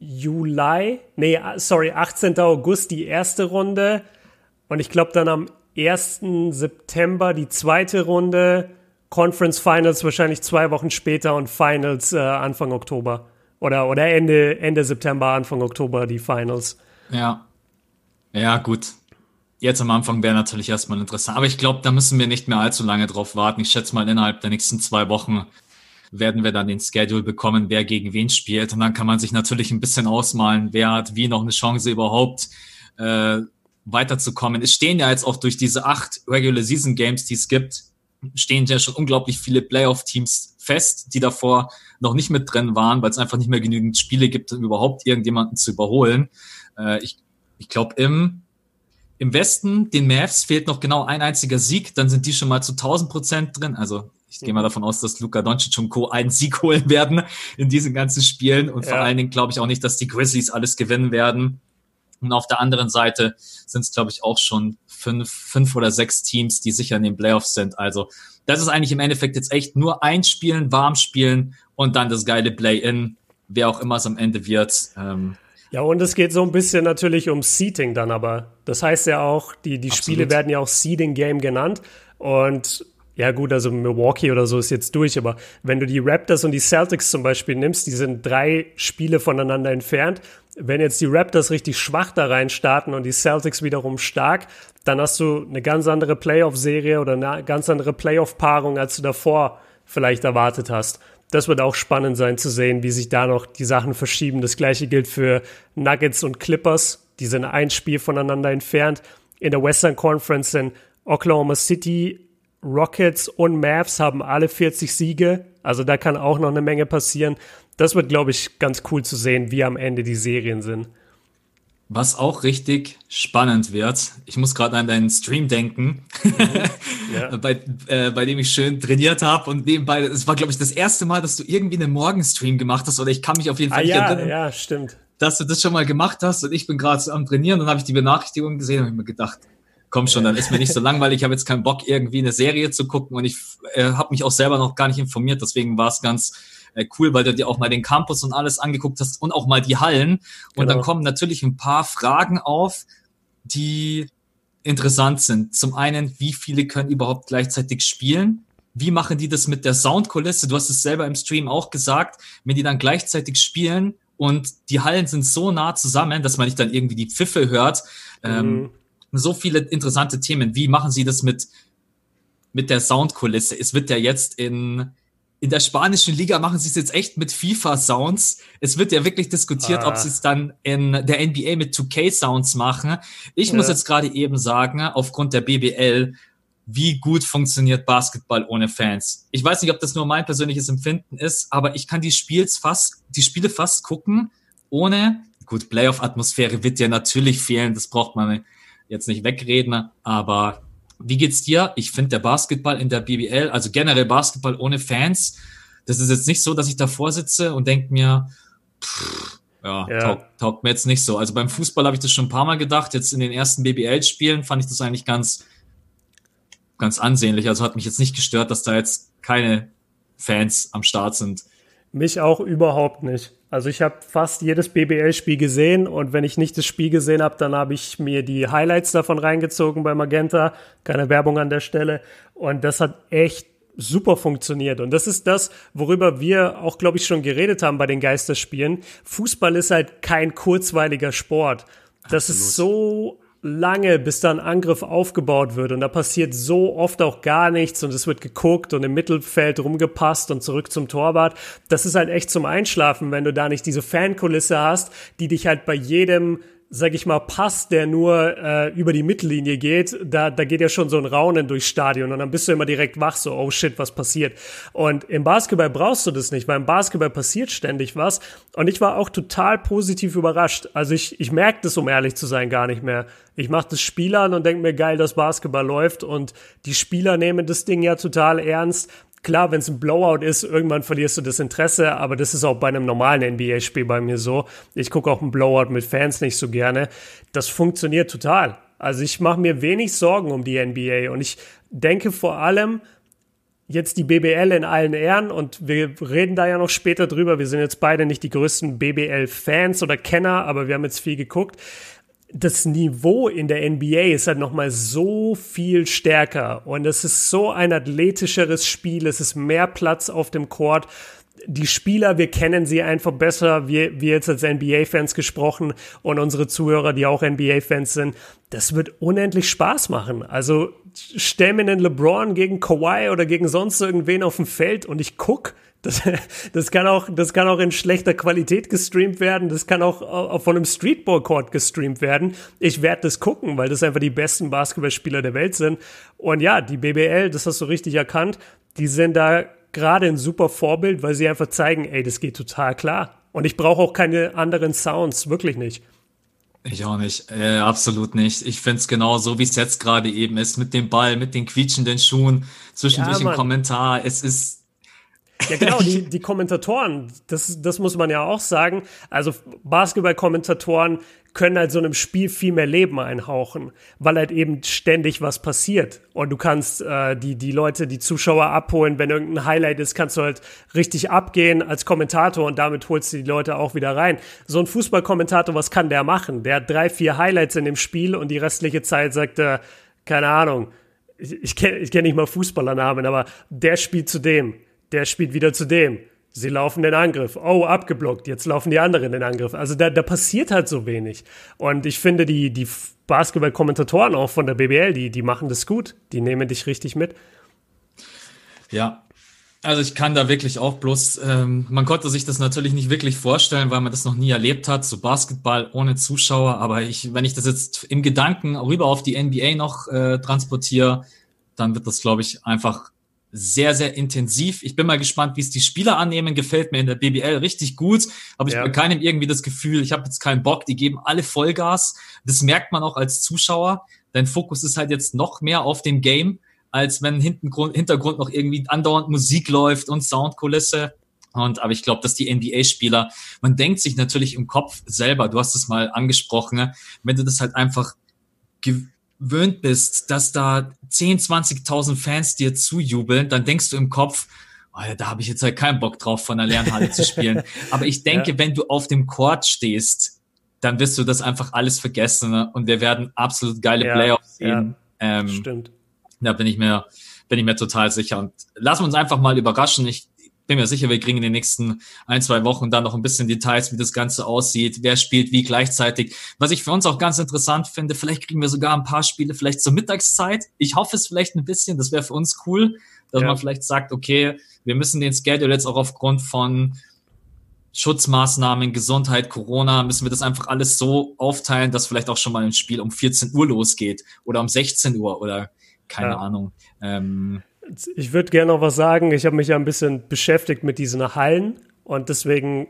Juli. Nee, sorry, 18. August die erste Runde. Und ich glaube dann am 1. September die zweite Runde. Conference Finals wahrscheinlich zwei Wochen später und Finals äh, Anfang Oktober. Oder, oder Ende, Ende September, Anfang Oktober die Finals. Ja. Ja, gut. Jetzt am Anfang wäre natürlich erstmal interessant. Aber ich glaube, da müssen wir nicht mehr allzu lange drauf warten. Ich schätze mal, innerhalb der nächsten zwei Wochen werden wir dann den Schedule bekommen, wer gegen wen spielt. Und dann kann man sich natürlich ein bisschen ausmalen, wer hat wie noch eine Chance überhaupt äh, weiterzukommen. Es stehen ja jetzt auch durch diese acht Regular Season Games, die es gibt, stehen ja schon unglaublich viele Playoff-Teams fest, die davor noch nicht mit drin waren, weil es einfach nicht mehr genügend Spiele gibt, um überhaupt irgendjemanden zu überholen. Äh, ich ich glaube, im im Westen, den Mavs, fehlt noch genau ein einziger Sieg, dann sind die schon mal zu 1000 Prozent drin. Also ich gehe mal davon aus, dass Luka Doncic und Co. einen Sieg holen werden in diesen ganzen Spielen. Und ja. vor allen Dingen glaube ich auch nicht, dass die Grizzlies alles gewinnen werden. Und auf der anderen Seite sind es, glaube ich, auch schon fünf, fünf oder sechs Teams, die sicher in den Playoffs sind. Also das ist eigentlich im Endeffekt jetzt echt nur ein Spielen, warm spielen und dann das geile Play-In, wer auch immer es am Ende wird. Ähm, ja, und es geht so ein bisschen natürlich um Seating dann aber. Das heißt ja auch, die, die Spiele werden ja auch Seeding Game genannt. Und ja gut, also Milwaukee oder so ist jetzt durch, aber wenn du die Raptors und die Celtics zum Beispiel nimmst, die sind drei Spiele voneinander entfernt. Wenn jetzt die Raptors richtig schwach da rein starten und die Celtics wiederum stark, dann hast du eine ganz andere Playoff-Serie oder eine ganz andere Playoff-Paarung, als du davor vielleicht erwartet hast das wird auch spannend sein zu sehen, wie sich da noch die Sachen verschieben. Das gleiche gilt für Nuggets und Clippers. Die sind ein Spiel voneinander entfernt. In der Western Conference sind Oklahoma City, Rockets und Mavs haben alle 40 Siege. Also da kann auch noch eine Menge passieren. Das wird, glaube ich, ganz cool zu sehen, wie am Ende die Serien sind. Was auch richtig spannend wird, ich muss gerade an deinen Stream denken, mhm. [LAUGHS] ja. bei, äh, bei dem ich schön trainiert habe und nebenbei, es war, glaube ich, das erste Mal, dass du irgendwie einen Morgenstream gemacht hast oder ich kann mich auf jeden Fall ah, nicht ja, erinnern. Ja, stimmt. Dass du das schon mal gemacht hast und ich bin gerade am Trainieren und dann habe ich die Benachrichtigung gesehen und habe mir gedacht, komm schon, dann ist mir nicht so langweilig, ich habe jetzt keinen Bock, irgendwie eine Serie zu gucken und ich äh, habe mich auch selber noch gar nicht informiert, deswegen war es ganz äh, cool, weil du dir auch mal den Campus und alles angeguckt hast und auch mal die Hallen. Und genau. dann kommen natürlich ein paar Fragen auf, die interessant sind. Zum einen, wie viele können überhaupt gleichzeitig spielen? Wie machen die das mit der Soundkulisse? Du hast es selber im Stream auch gesagt, wenn die dann gleichzeitig spielen und die Hallen sind so nah zusammen, dass man nicht dann irgendwie die Pfiffe hört. Ähm, mhm. Ähm, so viele interessante Themen. Wie machen sie das mit, mit der Soundkulisse? Es wird ja jetzt in in der spanischen Liga machen sie es jetzt echt mit FIFA-Sounds. Es wird ja wirklich diskutiert, ah. ob sie es dann in der NBA mit 2K-Sounds machen. Ich ja. muss jetzt gerade eben sagen, aufgrund der BBL, wie gut funktioniert Basketball ohne Fans. Ich weiß nicht, ob das nur mein persönliches Empfinden ist, aber ich kann die Spiels fast, die Spiele fast gucken, ohne, gut, Playoff-Atmosphäre wird ja natürlich fehlen, das braucht man jetzt nicht wegreden, aber wie geht's dir? Ich finde der Basketball in der BBL, also generell Basketball ohne Fans, das ist jetzt nicht so, dass ich davor sitze und denke mir, pff, ja, ja. Taugt, taugt mir jetzt nicht so. Also beim Fußball habe ich das schon ein paar Mal gedacht. Jetzt in den ersten BBL-Spielen fand ich das eigentlich ganz, ganz ansehnlich. Also hat mich jetzt nicht gestört, dass da jetzt keine Fans am Start sind. Mich auch überhaupt nicht. Also ich habe fast jedes BBL-Spiel gesehen und wenn ich nicht das Spiel gesehen habe, dann habe ich mir die Highlights davon reingezogen bei Magenta. Keine Werbung an der Stelle. Und das hat echt super funktioniert. Und das ist das, worüber wir auch, glaube ich, schon geredet haben bei den Geisterspielen. Fußball ist halt kein kurzweiliger Sport. Das Absolut. ist so lange, bis da ein Angriff aufgebaut wird. Und da passiert so oft auch gar nichts und es wird geguckt und im Mittelfeld rumgepasst und zurück zum Torwart. Das ist halt echt zum Einschlafen, wenn du da nicht diese Fankulisse hast, die dich halt bei jedem sag ich mal, Pass, der nur äh, über die Mittellinie geht, da, da geht ja schon so ein Raunen durchs Stadion und dann bist du immer direkt wach, so, oh shit, was passiert. Und im Basketball brauchst du das nicht, weil im Basketball passiert ständig was. Und ich war auch total positiv überrascht. Also ich, ich merke das, um ehrlich zu sein, gar nicht mehr. Ich mache das Spiel an und denke mir, geil, dass Basketball läuft und die Spieler nehmen das Ding ja total ernst. Klar, wenn es ein Blowout ist, irgendwann verlierst du das Interesse, aber das ist auch bei einem normalen NBA-Spiel bei mir so. Ich gucke auch ein Blowout mit Fans nicht so gerne. Das funktioniert total. Also ich mache mir wenig Sorgen um die NBA und ich denke vor allem, jetzt die BBL in allen Ehren und wir reden da ja noch später drüber. Wir sind jetzt beide nicht die größten BBL-Fans oder Kenner, aber wir haben jetzt viel geguckt das Niveau in der NBA ist halt nochmal so viel stärker und es ist so ein athletischeres Spiel, es ist mehr Platz auf dem Court. Die Spieler, wir kennen sie einfach besser, wir, wir jetzt als NBA-Fans gesprochen und unsere Zuhörer, die auch NBA-Fans sind. Das wird unendlich Spaß machen. Also stell mir einen LeBron gegen Kawhi oder gegen sonst irgendwen auf dem Feld und ich guck das, [LAUGHS] das, kann auch, das kann auch in schlechter Qualität gestreamt werden. Das kann auch, auch von einem Streetball-Court gestreamt werden. Ich werde das gucken, weil das einfach die besten Basketballspieler der Welt sind. Und ja, die BBL, das hast du richtig erkannt, die sind da gerade ein super Vorbild, weil sie einfach zeigen, ey, das geht total klar. Und ich brauche auch keine anderen Sounds, wirklich nicht. Ich auch nicht, äh, absolut nicht. Ich finde es genau so, wie es jetzt gerade eben ist, mit dem Ball, mit den quietschenden Schuhen, zwischendurch ja, ein Kommentar. Es ist. Ja, genau, die, [LAUGHS] die Kommentatoren, das, das muss man ja auch sagen. Also Basketball-Kommentatoren können halt so einem Spiel viel mehr Leben einhauchen, weil halt eben ständig was passiert. Und du kannst äh, die, die Leute, die Zuschauer abholen, wenn irgendein Highlight ist, kannst du halt richtig abgehen als Kommentator und damit holst du die Leute auch wieder rein. So ein Fußballkommentator, was kann der machen? Der hat drei, vier Highlights in dem Spiel und die restliche Zeit sagt er, keine Ahnung, ich, ich kenne ich kenn nicht mal Fußballernamen, aber der spielt zu dem, der spielt wieder zu dem Sie laufen den Angriff. Oh, abgeblockt. Jetzt laufen die anderen den Angriff. Also da, da passiert halt so wenig. Und ich finde, die, die Basketball-Kommentatoren auch von der BBL, die, die machen das gut. Die nehmen dich richtig mit. Ja. Also ich kann da wirklich auch bloß, ähm, man konnte sich das natürlich nicht wirklich vorstellen, weil man das noch nie erlebt hat, so Basketball ohne Zuschauer. Aber ich, wenn ich das jetzt im Gedanken rüber auf die NBA noch äh, transportiere, dann wird das, glaube ich, einfach sehr, sehr intensiv. Ich bin mal gespannt, wie es die Spieler annehmen. Gefällt mir in der BBL richtig gut, aber ich ja. habe keinem irgendwie das Gefühl, ich habe jetzt keinen Bock, die geben alle Vollgas. Das merkt man auch als Zuschauer. Dein Fokus ist halt jetzt noch mehr auf dem Game, als wenn hinten Hintergrund noch irgendwie andauernd Musik läuft und Soundkulisse. Und aber ich glaube, dass die NBA-Spieler, man denkt sich natürlich im Kopf selber, du hast es mal angesprochen, ne? wenn du das halt einfach gewöhnt bist, dass da 10, 20.000 Fans dir zujubeln, dann denkst du im Kopf, oh ja, da habe ich jetzt halt keinen Bock drauf, von der Lernhalle zu spielen. [LAUGHS] Aber ich denke, ja. wenn du auf dem Court stehst, dann wirst du das einfach alles vergessen ne? und wir werden absolut geile ja, Playoffs sehen. Ja, ähm, stimmt. Da bin ich mir bin ich mir total sicher. Und lassen wir uns einfach mal überraschen. Ich bin mir sicher, wir kriegen in den nächsten ein, zwei Wochen dann noch ein bisschen Details, wie das Ganze aussieht, wer spielt wie gleichzeitig. Was ich für uns auch ganz interessant finde, vielleicht kriegen wir sogar ein paar Spiele vielleicht zur Mittagszeit. Ich hoffe es vielleicht ein bisschen, das wäre für uns cool, dass ja. man vielleicht sagt, okay, wir müssen den Schedule jetzt auch aufgrund von Schutzmaßnahmen, Gesundheit, Corona, müssen wir das einfach alles so aufteilen, dass vielleicht auch schon mal ein Spiel um 14 Uhr losgeht oder um 16 Uhr oder keine ja. Ahnung. Ähm, ich würde gerne noch was sagen. Ich habe mich ja ein bisschen beschäftigt mit diesen Hallen und deswegen,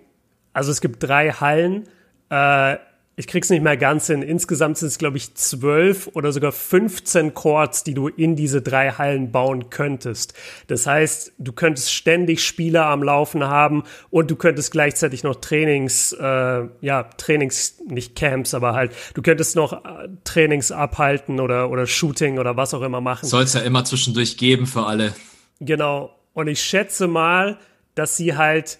also es gibt drei Hallen. Äh, ich krieg's nicht mehr ganz hin. Insgesamt sind es, glaube ich, zwölf oder sogar 15 Chords, die du in diese drei Hallen bauen könntest. Das heißt, du könntest ständig Spieler am Laufen haben und du könntest gleichzeitig noch Trainings, äh, ja, Trainings, nicht Camps, aber halt, du könntest noch äh, Trainings abhalten oder, oder Shooting oder was auch immer machen. Soll es ja immer zwischendurch geben für alle. Genau. Und ich schätze mal, dass sie halt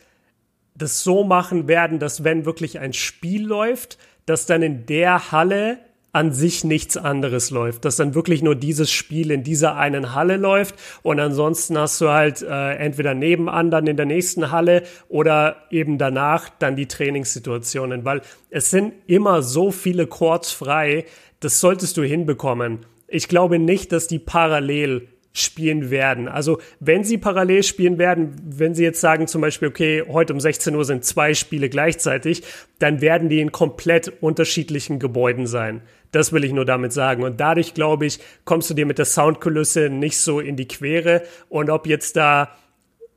das so machen werden, dass wenn wirklich ein Spiel läuft, dass dann in der Halle an sich nichts anderes läuft, dass dann wirklich nur dieses Spiel in dieser einen Halle läuft und ansonsten hast du halt äh, entweder nebenan dann in der nächsten Halle oder eben danach dann die Trainingssituationen, weil es sind immer so viele Courts frei, das solltest du hinbekommen. Ich glaube nicht, dass die parallel spielen werden. Also wenn sie parallel spielen werden, wenn sie jetzt sagen zum Beispiel, okay, heute um 16 Uhr sind zwei Spiele gleichzeitig, dann werden die in komplett unterschiedlichen Gebäuden sein. Das will ich nur damit sagen. Und dadurch, glaube ich, kommst du dir mit der Soundkulisse nicht so in die Quere. Und ob jetzt da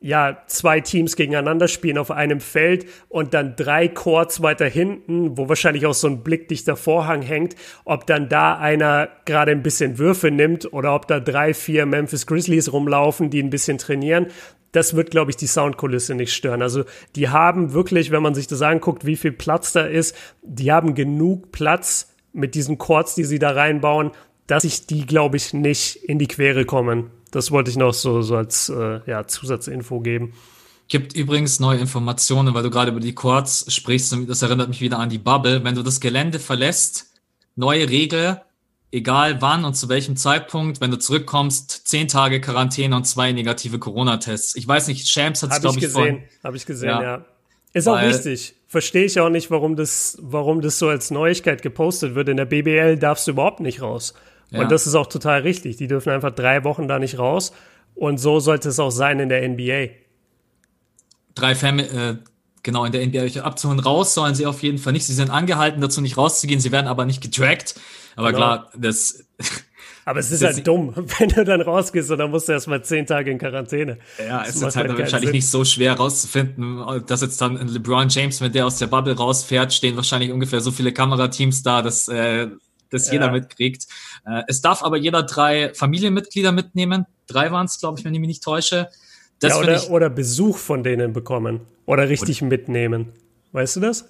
ja, zwei Teams gegeneinander spielen auf einem Feld und dann drei Courts weiter hinten, wo wahrscheinlich auch so ein blickdichter Vorhang hängt, ob dann da einer gerade ein bisschen Würfe nimmt oder ob da drei, vier Memphis Grizzlies rumlaufen, die ein bisschen trainieren. Das wird, glaube ich, die Soundkulisse nicht stören. Also die haben wirklich, wenn man sich das anguckt, wie viel Platz da ist, die haben genug Platz mit diesen Chords, die sie da reinbauen, dass sich die, glaube ich, nicht in die Quere kommen. Das wollte ich noch so, so als äh, ja, Zusatzinfo geben. Gibt übrigens neue Informationen, weil du gerade über die Chords sprichst. Das erinnert mich wieder an die Bubble. Wenn du das Gelände verlässt, neue Regel, egal wann und zu welchem Zeitpunkt, wenn du zurückkommst, zehn Tage Quarantäne und zwei negative Corona-Tests. Ich weiß nicht, Shams hat es, glaube ich, gesehen. Habe ich gesehen, ja. ja. Ist weil, auch wichtig. Verstehe ich auch nicht, warum das, warum das so als Neuigkeit gepostet wird. In der BBL darfst du überhaupt nicht raus. Ja. Und das ist auch total richtig. Die dürfen einfach drei Wochen da nicht raus. Und so sollte es auch sein in der NBA. Drei Family, äh, genau, in der NBA abzuholen. Raus sollen sie auf jeden Fall nicht. Sie sind angehalten, dazu nicht rauszugehen. Sie werden aber nicht getrackt. Aber genau. klar, das, [LAUGHS] Aber es ist halt dumm, [LAUGHS] wenn du dann rausgehst und dann musst du erstmal zehn Tage in Quarantäne. Ja, es ist halt, halt wahrscheinlich Sinn. nicht so schwer rauszufinden, dass jetzt dann LeBron James, wenn der aus der Bubble rausfährt, stehen wahrscheinlich ungefähr so viele Kamerateams da, dass äh, das ja. jeder mitkriegt. Äh, es darf aber jeder drei Familienmitglieder mitnehmen. Drei waren es, glaube ich, wenn ich mich nicht täusche. Das ja, oder, ich, oder Besuch von denen bekommen. Oder richtig oder, mitnehmen. Weißt du das?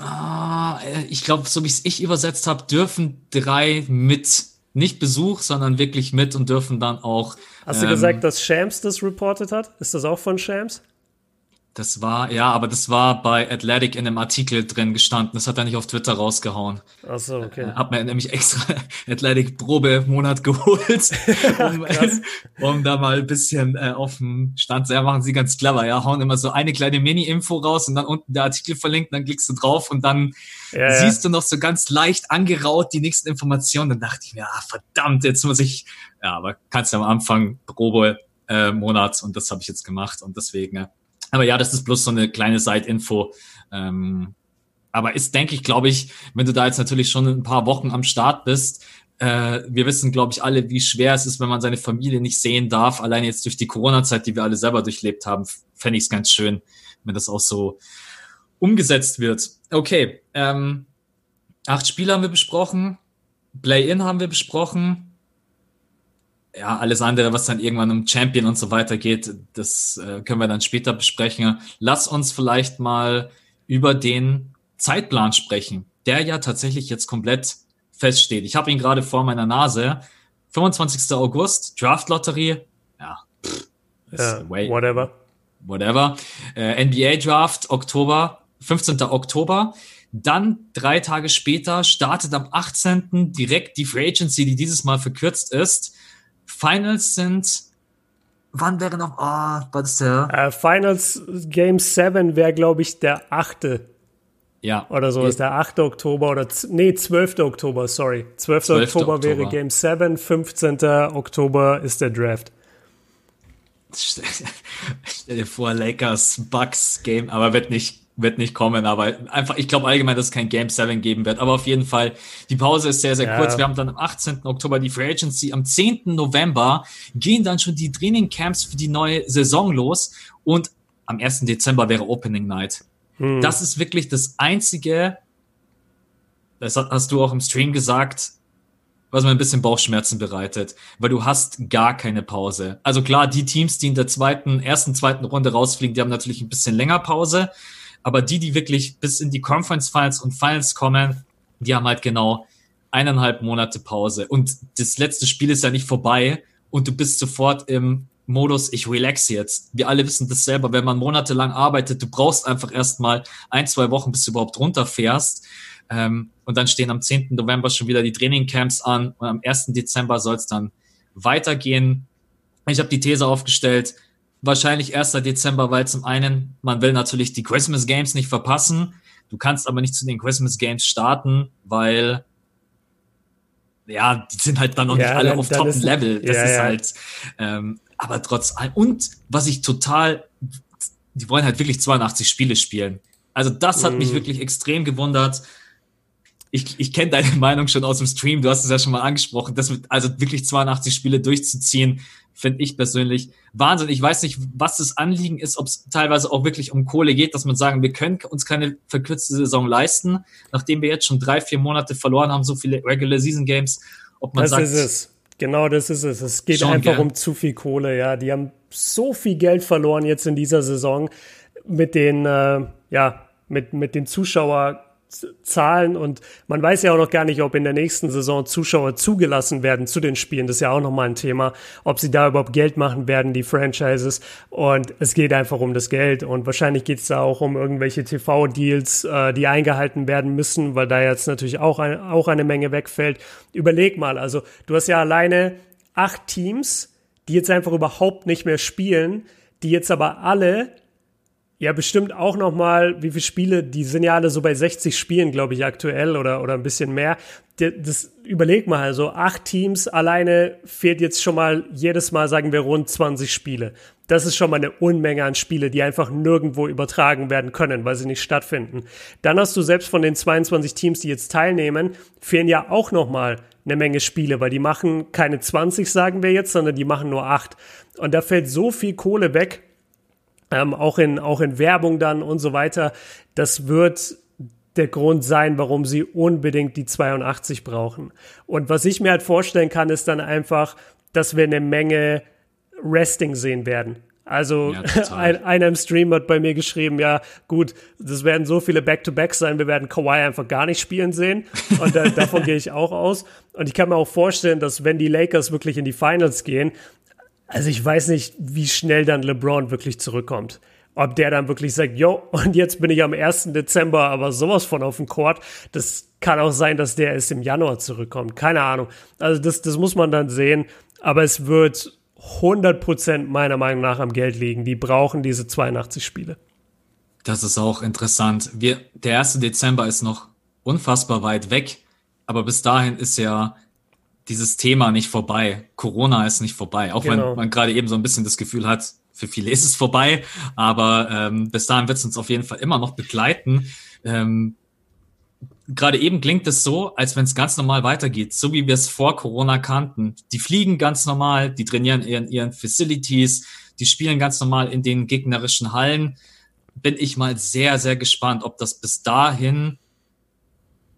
Ah, äh, ich glaube, so wie es ich übersetzt habe, dürfen drei mit, nicht Besuch, sondern wirklich mit und dürfen dann auch. Hast ähm, du gesagt, dass Shams das reported hat? Ist das auch von Shams? Das war, ja, aber das war bei Athletic in einem Artikel drin gestanden. Das hat er nicht auf Twitter rausgehauen. Ach so, okay. Äh, hab mir nämlich extra [LAUGHS] Athletic Probe-Monat [LAUGHS] geholt, um, [LAUGHS] um da mal ein bisschen äh, auf dem Stand zu ja, machen sie ganz clever, ja, hauen immer so eine kleine Mini-Info raus und dann unten der Artikel verlinkt, dann klickst du drauf und dann ja, siehst ja. du noch so ganz leicht angeraut die nächsten Informationen. Dann dachte ich mir, ah, verdammt, jetzt muss ich, ja, aber kannst du am Anfang Probe äh, Monat und das habe ich jetzt gemacht und deswegen aber ja, das ist bloß so eine kleine Side-Info. Ähm, aber ist, denke ich, glaube ich, wenn du da jetzt natürlich schon ein paar Wochen am Start bist, äh, wir wissen, glaube ich, alle, wie schwer es ist, wenn man seine Familie nicht sehen darf. Allein jetzt durch die Corona-Zeit, die wir alle selber durchlebt haben, fände ich es ganz schön, wenn das auch so umgesetzt wird. Okay, ähm, acht Spiele haben wir besprochen, Play-In haben wir besprochen ja, alles andere, was dann irgendwann um Champion und so weiter geht, das äh, können wir dann später besprechen. Lass uns vielleicht mal über den Zeitplan sprechen, der ja tatsächlich jetzt komplett feststeht. Ich habe ihn gerade vor meiner Nase. 25. August, Draft-Lotterie, ja, pff, ja whatever. Whatever. Äh, NBA Draft, Oktober, 15. Oktober. Dann drei Tage später startet am 18. direkt die Free Agency, die dieses Mal verkürzt ist. Finals sind. Wann wäre noch. Oh, was ist der? Uh, Finals Game 7 wäre, glaube ich, der 8. Ja. Oder so ist der 8. Oktober oder. Nee, 12. Oktober, sorry. 12. 12. Oktober, Oktober wäre Game 7, 15. Oktober ist der Draft. [LAUGHS] Stell dir vor, Lakers, Bucks Game, aber wird nicht wird nicht kommen, aber einfach, ich glaube allgemein, dass es kein Game 7 geben wird. Aber auf jeden Fall, die Pause ist sehr, sehr ja. kurz. Wir haben dann am 18. Oktober die Free Agency. Am 10. November gehen dann schon die Trainingcamps für die neue Saison los. Und am 1. Dezember wäre Opening Night. Hm. Das ist wirklich das einzige, das hast du auch im Stream gesagt, was mir ein bisschen Bauchschmerzen bereitet, weil du hast gar keine Pause. Also klar, die Teams, die in der zweiten, ersten, zweiten Runde rausfliegen, die haben natürlich ein bisschen länger Pause. Aber die, die wirklich bis in die Conference Finals und Finals kommen, die haben halt genau eineinhalb Monate Pause. Und das letzte Spiel ist ja nicht vorbei und du bist sofort im Modus, ich relax jetzt. Wir alle wissen das selber, wenn man monatelang arbeitet, du brauchst einfach erstmal ein, zwei Wochen, bis du überhaupt runterfährst. Ähm, und dann stehen am 10. November schon wieder die Trainingcamps an und am 1. Dezember soll es dann weitergehen. Ich habe die These aufgestellt, wahrscheinlich 1. Dezember, weil zum einen, man will natürlich die Christmas Games nicht verpassen. Du kannst aber nicht zu den Christmas Games starten, weil ja, die sind halt dann noch ja, nicht alle dann, auf Top-Level. Das ja, ist ja. halt, ähm, aber trotz allem. Und was ich total, die wollen halt wirklich 82 Spiele spielen. Also das hat mm. mich wirklich extrem gewundert. Ich, ich kenne deine [LAUGHS] Meinung schon aus dem Stream, du hast es ja schon mal angesprochen, das mit, also wirklich 82 Spiele durchzuziehen, finde ich persönlich Wahnsinn. Ich weiß nicht, was das Anliegen ist, ob es teilweise auch wirklich um Kohle geht, dass man sagen, wir können uns keine verkürzte Saison leisten, nachdem wir jetzt schon drei, vier Monate verloren haben, so viele Regular Season Games. Ob man das sagt, ist es. Genau, das ist es. Es geht einfach gern. um zu viel Kohle. Ja, die haben so viel Geld verloren jetzt in dieser Saison mit den, äh, ja, mit mit den Zuschauer Zahlen und man weiß ja auch noch gar nicht, ob in der nächsten Saison Zuschauer zugelassen werden zu den Spielen. Das ist ja auch nochmal ein Thema, ob sie da überhaupt Geld machen werden, die Franchises. Und es geht einfach um das Geld und wahrscheinlich geht es da auch um irgendwelche TV-Deals, äh, die eingehalten werden müssen, weil da jetzt natürlich auch, ein, auch eine Menge wegfällt. Überleg mal, also du hast ja alleine acht Teams, die jetzt einfach überhaupt nicht mehr spielen, die jetzt aber alle ja, bestimmt auch noch mal, wie viele Spiele, die sind ja alle so bei 60 Spielen, glaube ich, aktuell oder, oder ein bisschen mehr. Das, überleg mal, also acht Teams alleine fehlt jetzt schon mal jedes Mal, sagen wir, rund 20 Spiele. Das ist schon mal eine Unmenge an Spiele, die einfach nirgendwo übertragen werden können, weil sie nicht stattfinden. Dann hast du selbst von den 22 Teams, die jetzt teilnehmen, fehlen ja auch noch mal eine Menge Spiele, weil die machen keine 20, sagen wir jetzt, sondern die machen nur 8. Und da fällt so viel Kohle weg, ähm, auch, in, auch in Werbung dann und so weiter. Das wird der Grund sein, warum sie unbedingt die 82 brauchen. Und was ich mir halt vorstellen kann, ist dann einfach, dass wir eine Menge Resting sehen werden. Also ja, [LAUGHS] ein, einer im Stream hat bei mir geschrieben, ja gut, das werden so viele Back-to-Backs sein, wir werden Kawhi einfach gar nicht spielen sehen. Und äh, davon [LAUGHS] gehe ich auch aus. Und ich kann mir auch vorstellen, dass wenn die Lakers wirklich in die Finals gehen, also ich weiß nicht, wie schnell dann LeBron wirklich zurückkommt. Ob der dann wirklich sagt, yo, und jetzt bin ich am 1. Dezember aber sowas von auf dem Court. Das kann auch sein, dass der erst im Januar zurückkommt. Keine Ahnung. Also das, das muss man dann sehen. Aber es wird 100% meiner Meinung nach am Geld liegen. Die brauchen diese 82 Spiele. Das ist auch interessant. Wir, der 1. Dezember ist noch unfassbar weit weg, aber bis dahin ist ja dieses Thema nicht vorbei. Corona ist nicht vorbei, auch genau. wenn man gerade eben so ein bisschen das Gefühl hat, für viele ist es vorbei, aber ähm, bis dahin wird es uns auf jeden Fall immer noch begleiten. Ähm, gerade eben klingt es so, als wenn es ganz normal weitergeht, so wie wir es vor Corona kannten. Die fliegen ganz normal, die trainieren in ihren Facilities, die spielen ganz normal in den gegnerischen Hallen. Bin ich mal sehr, sehr gespannt, ob das bis dahin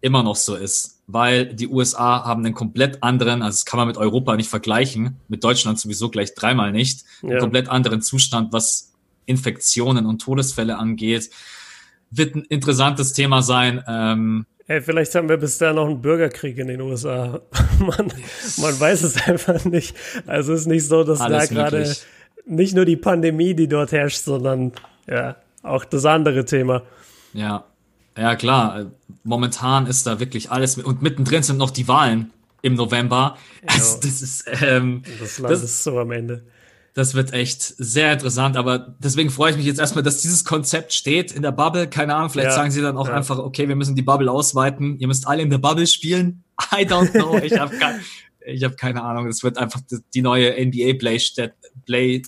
immer noch so ist, weil die USA haben einen komplett anderen, also das kann man mit Europa nicht vergleichen, mit Deutschland sowieso gleich dreimal nicht, ja. einen komplett anderen Zustand, was Infektionen und Todesfälle angeht. Wird ein interessantes Thema sein. Ähm, Hey, vielleicht haben wir bis da noch einen Bürgerkrieg in den USA. [LAUGHS] man, man weiß es einfach nicht. Also es ist nicht so, dass Alles da gerade nicht nur die Pandemie, die dort herrscht, sondern ja, auch das andere Thema. Ja, ja klar. Momentan ist da wirklich alles mit, und mittendrin sind noch die Wahlen im November. [LAUGHS] Also, das ist ähm, das Land das, ist so am Ende. Das wird echt sehr interessant, aber deswegen freue ich mich jetzt erstmal, dass dieses Konzept steht in der Bubble. Keine Ahnung, vielleicht ja, sagen sie dann auch ja. einfach, okay, wir müssen die Bubble ausweiten. Ihr müsst alle in der Bubble spielen. [LAUGHS] I don't know. Ich habe ich hab keine Ahnung. Es wird einfach die neue NBA Playstätte, Play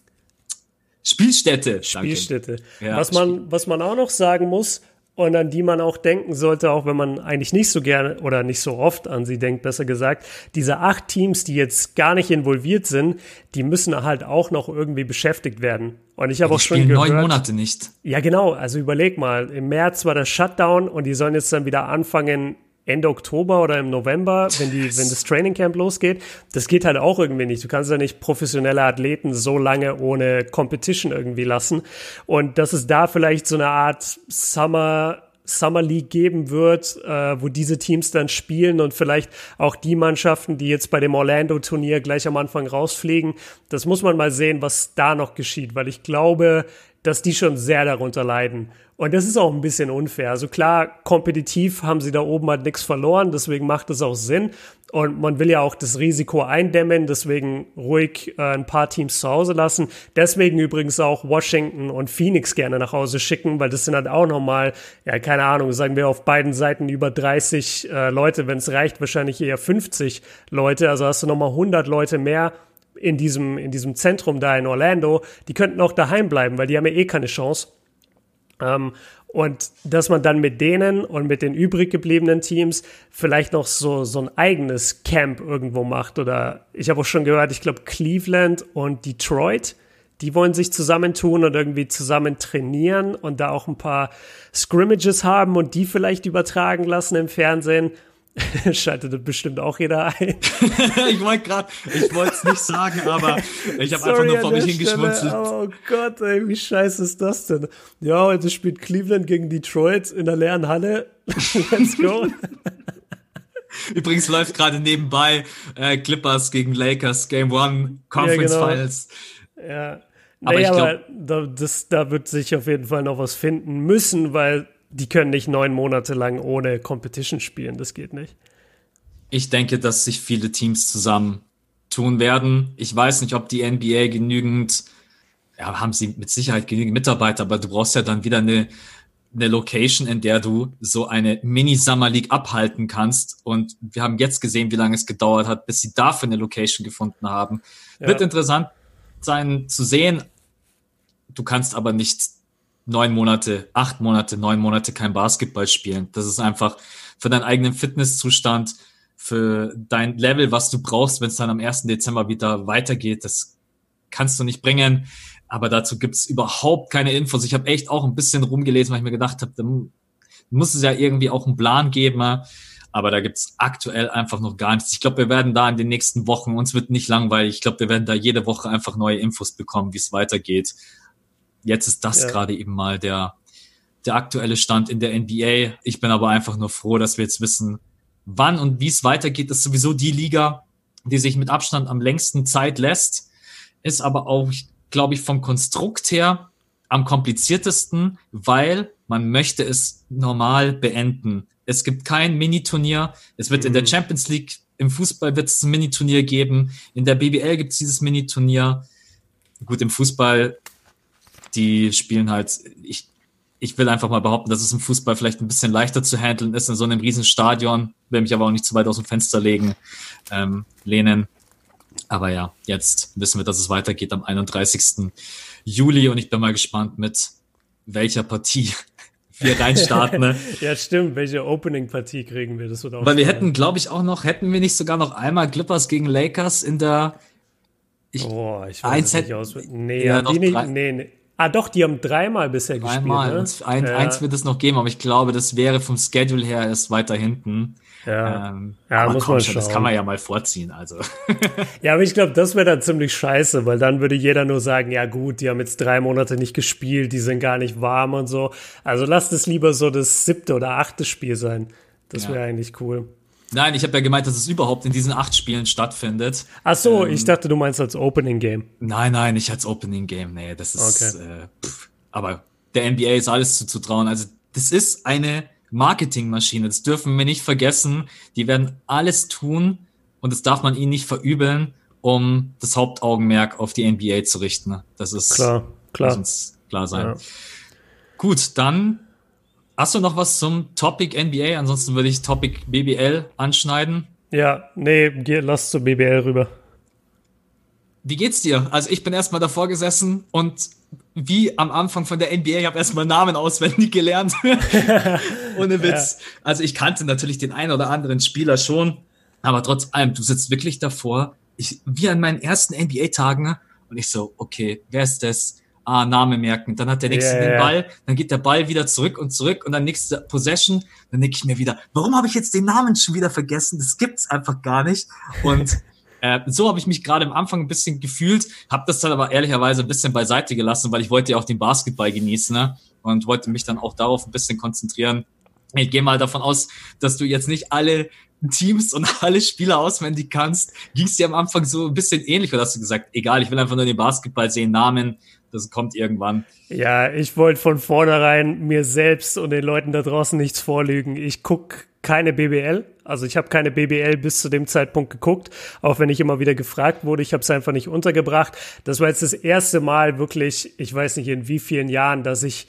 Spielstätte. Spielstätte. Ja, was man, was man auch noch sagen muss, und an die man auch denken sollte, auch wenn man eigentlich nicht so gerne oder nicht so oft an sie denkt, besser gesagt. Diese acht Teams, die jetzt gar nicht involviert sind, die müssen halt auch noch irgendwie beschäftigt werden. Und ich habe ja, auch schon gehört. neun Monate nicht. Ja, genau. Also überleg mal. Im März war der Shutdown und die sollen jetzt dann wieder anfangen, Ende Oktober oder im November, wenn die, wenn das Training Camp losgeht. Das geht halt auch irgendwie nicht. Du kannst ja nicht professionelle Athleten so lange ohne Competition irgendwie lassen. Und dass es da vielleicht so eine Art Summer Summer League geben wird, äh, wo diese Teams dann spielen und vielleicht auch die Mannschaften, die jetzt bei dem Orlando-Turnier gleich am Anfang rausfliegen. Das muss man mal sehen, was da noch geschieht, weil ich glaube, dass die schon sehr darunter leiden. Und das ist auch ein bisschen unfair. Also klar, kompetitiv haben sie da oben halt nichts verloren, deswegen macht es auch Sinn. Und man will ja auch das Risiko eindämmen, deswegen ruhig äh, ein paar Teams zu Hause lassen. Deswegen übrigens auch Washington und Phoenix gerne nach Hause schicken, weil das sind halt auch nochmal, ja, keine Ahnung, sagen wir auf beiden Seiten über 30 äh, Leute, wenn es reicht, wahrscheinlich eher 50 Leute. Also hast du nochmal 100 Leute mehr in diesem, in diesem Zentrum da in Orlando. Die könnten auch daheim bleiben, weil die haben ja eh keine Chance. Ähm, und dass man dann mit denen und mit den übrig gebliebenen Teams vielleicht noch so, so ein eigenes Camp irgendwo macht. Oder ich habe auch schon gehört, ich glaube Cleveland und Detroit, die wollen sich zusammentun und irgendwie zusammen trainieren und da auch ein paar Scrimmages haben und die vielleicht übertragen lassen im Fernsehen. [LAUGHS] Schaltet bestimmt auch jeder ein. [LAUGHS] ich wollte gerade, ich wollte es nicht sagen, aber ich habe einfach nur vor mich hingeschmunzelt. Oh Gott, ey, wie scheiße ist das denn? Ja, heute spielt Cleveland gegen Detroit in der leeren Halle. [LAUGHS] Let's go. Übrigens läuft gerade nebenbei äh, Clippers gegen Lakers Game One Conference ja, genau. Finals. Ja. Aber nee, ich glaube, da, da wird sich auf jeden Fall noch was finden müssen, weil die können nicht neun Monate lang ohne Competition spielen. Das geht nicht. Ich denke, dass sich viele Teams zusammen tun werden. Ich weiß nicht, ob die NBA genügend, ja, haben sie mit Sicherheit genügend Mitarbeiter, aber du brauchst ja dann wieder eine, eine Location, in der du so eine Mini-Summer League abhalten kannst. Und wir haben jetzt gesehen, wie lange es gedauert hat, bis sie dafür eine Location gefunden haben. Ja. Wird interessant sein zu sehen. Du kannst aber nicht neun Monate, acht Monate, neun Monate kein Basketball spielen. Das ist einfach für deinen eigenen Fitnesszustand, für dein Level, was du brauchst, wenn es dann am 1. Dezember wieder weitergeht. Das kannst du nicht bringen. Aber dazu gibt's überhaupt keine Infos. Ich habe echt auch ein bisschen rumgelesen, weil ich mir gedacht habe, da muss es ja irgendwie auch einen Plan geben. Aber da gibt's aktuell einfach noch gar nichts. Ich glaube, wir werden da in den nächsten Wochen, uns wird nicht langweilig. Ich glaube, wir werden da jede Woche einfach neue Infos bekommen, wie es weitergeht. Jetzt ist das ja. gerade eben mal der, der aktuelle Stand in der NBA. Ich bin aber einfach nur froh, dass wir jetzt wissen, wann und wie es weitergeht. Das ist sowieso die Liga, die sich mit Abstand am längsten Zeit lässt. Ist aber auch, glaube ich, vom Konstrukt her am kompliziertesten, weil man möchte es normal beenden. Es gibt kein Mini-Turnier. Es wird mhm. in der mhm. Champions League, im Fußball wird es ein Mini-Turnier geben. In der BBL gibt es dieses Mini-Turnier. Gut, im Fußball, die spielen halt, ich, ich will einfach mal behaupten, dass es im Fußball vielleicht ein bisschen leichter zu handeln ist in so einem riesen Stadion, will mich aber auch nicht zu weit aus dem Fenster legen, ähm, lehnen. Aber ja, jetzt wissen wir, dass es weitergeht am 31. Juli und ich bin mal gespannt, mit welcher Partie [LAUGHS] wir reinstarten. Ne? [LAUGHS] ja, stimmt. Welche Opening-Partie kriegen wir? Das wird auch Weil wir hätten, glaube ich, auch noch, hätten wir nicht sogar noch einmal Clippers gegen Lakers in der ich, oh, ich weiß nicht aus. Nee, ja, die nicht, nee, nee. Ah, doch, die haben dreimal bisher dreimal. gespielt. Ne? Ein, ja. Eins wird es noch geben, aber ich glaube, das wäre vom Schedule her erst weiter hinten. Ja, ähm, ja muss man schon. Das kann man ja mal vorziehen, also. [LAUGHS] ja, aber ich glaube, das wäre dann ziemlich scheiße, weil dann würde jeder nur sagen, ja gut, die haben jetzt drei Monate nicht gespielt, die sind gar nicht warm und so. Also lasst es lieber so das siebte oder achte Spiel sein. Das wäre ja. eigentlich cool. Nein, ich habe ja gemeint, dass es überhaupt in diesen acht Spielen stattfindet. Ach so, ähm, ich dachte, du meinst als Opening Game. Nein, nein, nicht als Opening Game. Nee, das ist. Okay. Äh, pff, aber der NBA ist alles zuzutrauen. Also das ist eine Marketingmaschine. Das dürfen wir nicht vergessen. Die werden alles tun und das darf man ihnen nicht verübeln, um das Hauptaugenmerk auf die NBA zu richten. Das ist klar, klar. Muss uns klar sein. Ja. Gut, dann hast du noch was zum Topic NBA? Ansonsten würde ich Topic BBL anschneiden. Ja, nee, lass zur BBL rüber. Wie geht's dir? Also ich bin erstmal davor gesessen und wie am Anfang von der NBA, ich habe erstmal Namen auswendig gelernt. [LAUGHS] Ohne Witz. Ja. Also ich kannte natürlich den einen oder anderen Spieler schon, aber trotz allem, du sitzt wirklich davor, ich, wie an meinen ersten NBA-Tagen und ich so, okay, wer ist das? Ah, Name merken. Dann hat der nächste yeah, den Ball, dann geht der Ball wieder zurück und zurück und dann nächste Possession. Dann denke ich mir wieder, warum habe ich jetzt den Namen schon wieder vergessen? Das gibt's einfach gar nicht. Und [LAUGHS] äh, so habe ich mich gerade am Anfang ein bisschen gefühlt, habe das dann aber ehrlicherweise ein bisschen beiseite gelassen, weil ich wollte ja auch den Basketball genießen ne? und wollte mich dann auch darauf ein bisschen konzentrieren. Ich gehe mal davon aus, dass du jetzt nicht alle Teams und [LAUGHS] alle Spieler auswendig kannst. Ging es dir am Anfang so ein bisschen ähnlich oder hast du gesagt, egal, ich will einfach nur den Basketball sehen, Namen, das kommt irgendwann. Ja, ich wollte von vornherein mir selbst und den Leuten da draußen nichts vorlügen. Ich guck keine BBL. Also ich habe keine BBL bis zu dem Zeitpunkt geguckt, auch wenn ich immer wieder gefragt wurde. Ich habe es einfach nicht untergebracht. Das war jetzt das erste Mal wirklich, ich weiß nicht in wie vielen Jahren, dass ich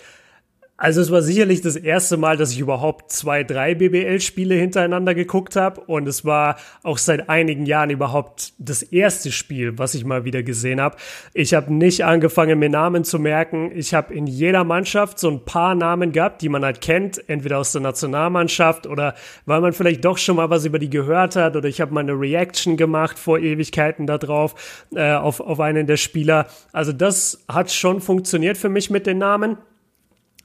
also es war sicherlich das erste Mal, dass ich überhaupt zwei, drei BBL-Spiele hintereinander geguckt habe. Und es war auch seit einigen Jahren überhaupt das erste Spiel, was ich mal wieder gesehen habe. Ich habe nicht angefangen, mir Namen zu merken. Ich habe in jeder Mannschaft so ein paar Namen gehabt, die man halt kennt, entweder aus der Nationalmannschaft oder weil man vielleicht doch schon mal was über die gehört hat. Oder ich habe mal eine Reaction gemacht vor Ewigkeiten darauf, äh, auf, auf einen der Spieler. Also das hat schon funktioniert für mich mit den Namen.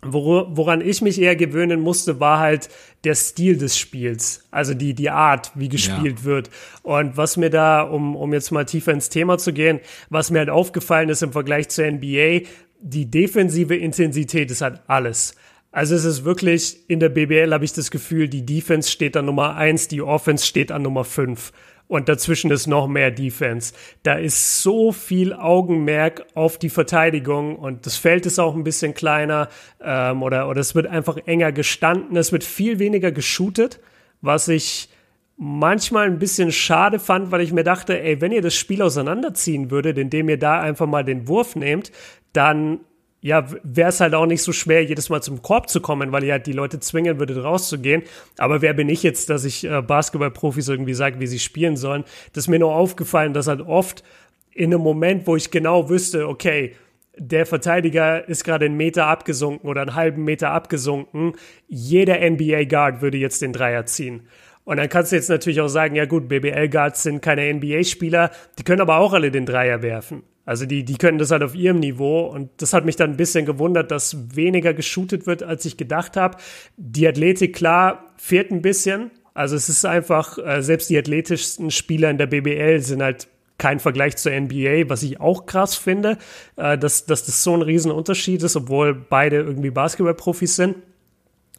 Woran ich mich eher gewöhnen musste, war halt der Stil des Spiels, also die, die Art, wie gespielt ja. wird. Und was mir da, um, um jetzt mal tiefer ins Thema zu gehen, was mir halt aufgefallen ist im Vergleich zur NBA, die defensive Intensität ist halt alles. Also es ist wirklich, in der BBL habe ich das Gefühl, die Defense steht an Nummer eins, die Offense steht an Nummer fünf und dazwischen ist noch mehr Defense. Da ist so viel Augenmerk auf die Verteidigung und das Feld ist auch ein bisschen kleiner ähm, oder, oder es wird einfach enger gestanden. Es wird viel weniger geshootet, was ich manchmal ein bisschen schade fand, weil ich mir dachte, ey, wenn ihr das Spiel auseinanderziehen würdet, indem ihr da einfach mal den Wurf nehmt, dann ja, wäre es halt auch nicht so schwer, jedes Mal zum Korb zu kommen, weil ihr halt die Leute zwingen würdet, rauszugehen. Aber wer bin ich jetzt, dass ich äh, Basketballprofis irgendwie sage, wie sie spielen sollen? Das ist mir nur aufgefallen, dass halt oft in einem Moment, wo ich genau wüsste, okay, der Verteidiger ist gerade einen Meter abgesunken oder einen halben Meter abgesunken, jeder NBA-Guard würde jetzt den Dreier ziehen. Und dann kannst du jetzt natürlich auch sagen, ja gut, BBL-Guards sind keine NBA-Spieler, die können aber auch alle den Dreier werfen. Also die, die können das halt auf ihrem Niveau und das hat mich dann ein bisschen gewundert, dass weniger geshootet wird, als ich gedacht habe. Die Athletik, klar, fehlt ein bisschen. Also es ist einfach, äh, selbst die athletischsten Spieler in der BBL sind halt kein Vergleich zur NBA, was ich auch krass finde, äh, dass, dass das so ein Riesenunterschied ist, obwohl beide irgendwie Basketballprofis sind.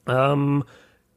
Ähm,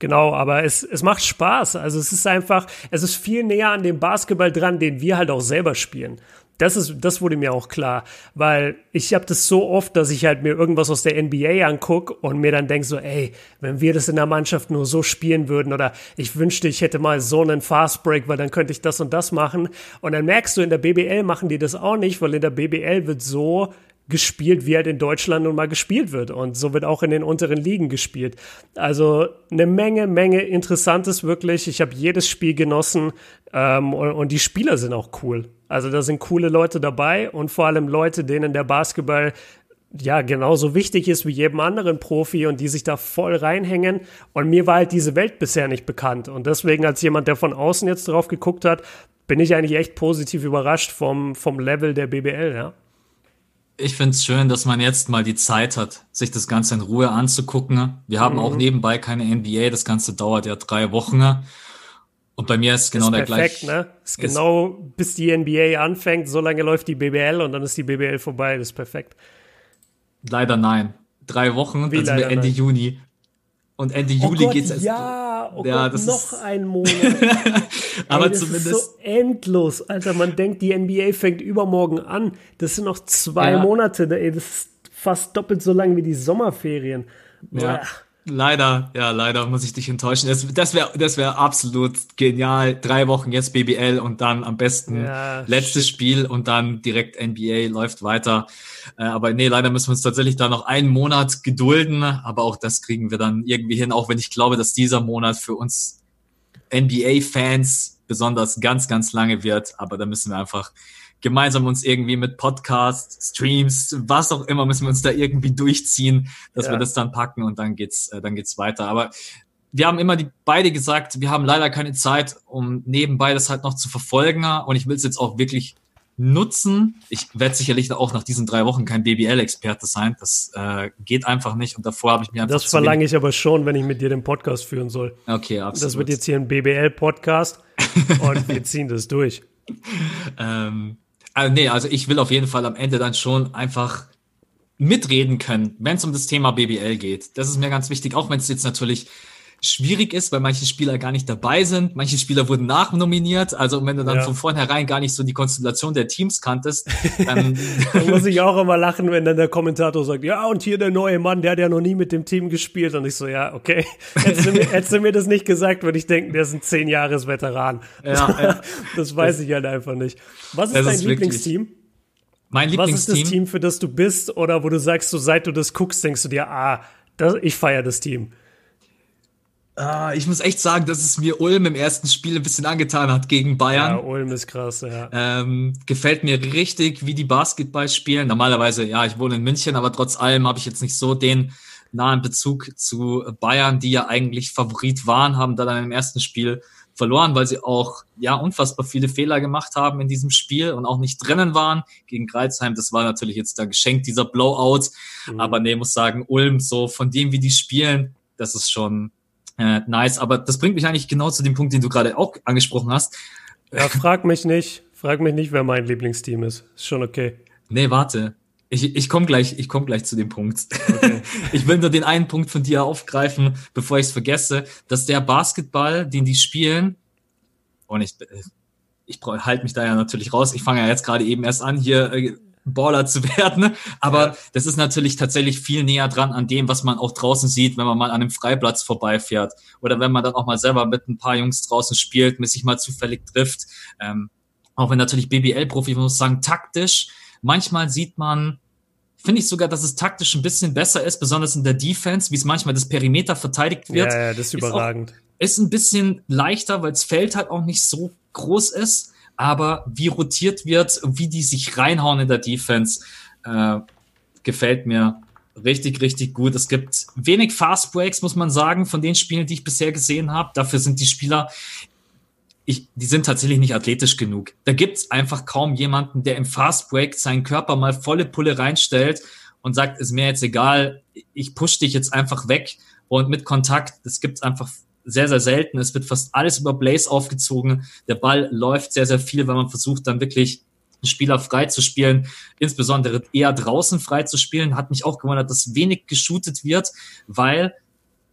Genau, aber es, es macht Spaß. Also es ist einfach, es ist viel näher an dem Basketball dran, den wir halt auch selber spielen. Das ist, das wurde mir auch klar, weil ich habe das so oft, dass ich halt mir irgendwas aus der NBA anguck und mir dann denk so, ey, wenn wir das in der Mannschaft nur so spielen würden oder ich wünschte, ich hätte mal so einen Fastbreak, weil dann könnte ich das und das machen. Und dann merkst du, in der BBL machen die das auch nicht, weil in der BBL wird so gespielt, wie halt in Deutschland nun mal gespielt wird. Und so wird auch in den unteren Ligen gespielt. Also eine Menge, Menge Interessantes wirklich. Ich habe jedes Spiel genossen ähm, und, und die Spieler sind auch cool. Also da sind coole Leute dabei und vor allem Leute, denen der Basketball ja genauso wichtig ist wie jedem anderen Profi und die sich da voll reinhängen. Und mir war halt diese Welt bisher nicht bekannt. Und deswegen als jemand, der von außen jetzt drauf geguckt hat, bin ich eigentlich echt positiv überrascht vom, vom Level der BBL, ja ich finde es schön, dass man jetzt mal die Zeit hat, sich das Ganze in Ruhe anzugucken. Wir haben mhm. auch nebenbei keine NBA, das Ganze dauert ja drei Wochen. Und bei mir ist genau ist der perfekt, gleiche. Ne? Ist, ist genau bis die NBA anfängt, so lange läuft die BBL und dann ist die BBL vorbei, das ist perfekt. Leider nein. Drei Wochen, Wie dann sind wir Ende nein? Juni. Und Ende oh Juli Gott, geht's erst. Ja, oh ja, Gott, noch ein [LAUGHS] Monat. aber Ey, das zumindest. Ist so endlos. Alter, man denkt, die NBA fängt übermorgen an. Das sind noch zwei ja. Monate. Ey, das ist fast doppelt so lang wie die Sommerferien. Ja. Leider, ja, leider muss ich dich enttäuschen. Das, das wäre das wär absolut genial. Drei Wochen jetzt BBL und dann am besten ja, letztes shit. Spiel und dann direkt NBA läuft weiter. Äh, aber nee, leider müssen wir uns tatsächlich da noch einen Monat gedulden. Aber auch das kriegen wir dann irgendwie hin, auch wenn ich glaube, dass dieser Monat für uns NBA-Fans besonders ganz, ganz lange wird. Aber da müssen wir einfach gemeinsam uns irgendwie mit Podcasts, Streams, was auch immer, müssen wir uns da irgendwie durchziehen, dass ja. wir das dann packen und dann geht's, äh, dann geht's weiter. Aber wir haben immer die beide gesagt, wir haben leider keine Zeit, um nebenbei das halt noch zu verfolgen. Und ich will es jetzt auch wirklich nutzen. Ich werde sicherlich auch nach diesen drei Wochen kein BBL-Experte sein. Das äh, geht einfach nicht. Und davor habe ich mir einfach. Das verlange ich aber schon, wenn ich mit dir den Podcast führen soll. Okay, absolut. Das wird jetzt hier ein BBL-Podcast [LAUGHS] und wir ziehen das durch. ähm, also nee, also ich will auf jeden Fall am Ende dann schon einfach mitreden können, wenn es um das Thema BBL geht. Das ist mir ganz wichtig, auch wenn es jetzt natürlich schwierig ist, weil manche Spieler gar nicht dabei sind. Manche Spieler wurden nachnominiert. Also wenn du dann ja. von vornherein gar nicht so die Konstellation der Teams kanntest, dann [LAUGHS] [LAUGHS] da muss ich auch immer lachen, wenn dann der Kommentator sagt, ja, und hier der neue Mann, der hat ja noch nie mit dem Team gespielt. Und ich so, ja, okay. [LAUGHS] Hättest du mir, hättest du mir das nicht gesagt, würde ich denken, der ist ein zehn Jahres Veteran. Ja, ja. Das weiß das, ich halt einfach nicht. Was ist dein ist Lieblingsteam? Mein Lieblingsteam. Was ist das Team, für das du bist? Oder wo du sagst, so seit du das guckst, denkst du dir, ah, das, ich feiere das Team. Ah, ich muss echt sagen, dass es mir Ulm im ersten Spiel ein bisschen angetan hat gegen Bayern. Ja, Ulm ist krass, ja. Ähm, gefällt mir richtig, wie die Basketball spielen. Normalerweise, ja, ich wohne in München, aber trotz allem habe ich jetzt nicht so den nahen Bezug zu Bayern, die ja eigentlich Favorit waren, haben da dann im ersten Spiel verloren, weil sie auch ja unfassbar viele Fehler gemacht haben in diesem Spiel und auch nicht drinnen waren gegen Greizheim. Das war natürlich jetzt da geschenkt, dieser Blowout. Mhm. Aber nee, muss sagen, Ulm, so von dem, wie die spielen, das ist schon äh, nice. Aber das bringt mich eigentlich genau zu dem Punkt, den du gerade auch angesprochen hast. Ja, frag mich nicht. Frag mich nicht, wer mein Lieblingsteam ist. Ist schon okay. Nee, warte. Ich, ich komme gleich, ich komm gleich zu dem Punkt. Okay. [LAUGHS] ich will nur den einen Punkt von dir aufgreifen, bevor ich es vergesse, dass der Basketball, den die spielen, und ich, ich halte mich da ja natürlich raus. Ich fange ja jetzt gerade eben erst an, hier äh, Baller zu [LAUGHS] werden. Aber ja. das ist natürlich tatsächlich viel näher dran an dem, was man auch draußen sieht, wenn man mal an einem Freiplatz vorbeifährt. Oder wenn man dann auch mal selber mit ein paar Jungs draußen spielt, mit sich mal zufällig trifft. Ähm, auch wenn natürlich BBL-Profi, muss sagen, taktisch. Manchmal sieht man, finde ich sogar, dass es taktisch ein bisschen besser ist, besonders in der Defense, wie es manchmal das Perimeter verteidigt wird. Ja, ja das ist überragend. Ist, auch, ist ein bisschen leichter, weil das Feld halt auch nicht so groß ist aber wie rotiert wird, wie die sich reinhauen in der Defense, äh, gefällt mir richtig, richtig gut. Es gibt wenig Fast Breaks, muss man sagen, von den Spielen, die ich bisher gesehen habe. Dafür sind die Spieler, ich, die sind tatsächlich nicht athletisch genug. Da gibt's einfach kaum jemanden, der im Fast Break seinen Körper mal volle Pulle reinstellt und sagt, ist mir jetzt egal, ich push dich jetzt einfach weg und mit Kontakt, das gibt's einfach sehr, sehr selten. Es wird fast alles über Blaze aufgezogen. Der Ball läuft sehr, sehr viel, wenn man versucht, dann wirklich einen Spieler frei zu spielen, insbesondere eher draußen frei zu spielen. Hat mich auch gewundert, dass wenig geshootet wird, weil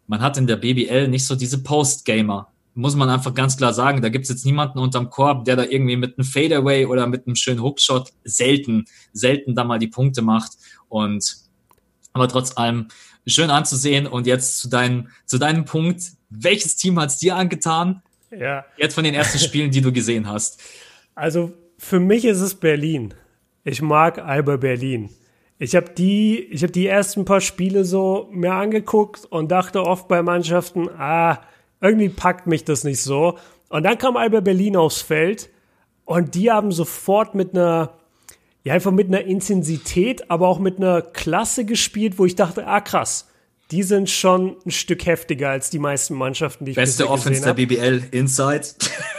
man hat in der BBL nicht so diese Post-Gamer. Muss man einfach ganz klar sagen. Da gibt's jetzt niemanden unterm Korb, der da irgendwie mit einem Fadeaway oder mit einem schönen Hookshot selten, selten da mal die Punkte macht. Und aber trotz allem schön anzusehen. Und jetzt zu, dein, zu deinem Punkt. Welches Team hat's dir angetan? Ja. Jetzt von den ersten Spielen, die du gesehen hast. Also für mich ist es Berlin. Ich mag Alba Berlin. Ich habe die, ich habe die ersten paar Spiele so mir angeguckt und dachte oft bei Mannschaften, ah, irgendwie packt mich das nicht so. Und dann kam Alba Berlin aufs Feld und die haben sofort mit einer, ja einfach mit einer Intensität, aber auch mit einer Klasse gespielt, wo ich dachte, ah krass, die sind schon ein Stück heftiger als die meisten Mannschaften, die ich Beste Offense der BBL, Inside.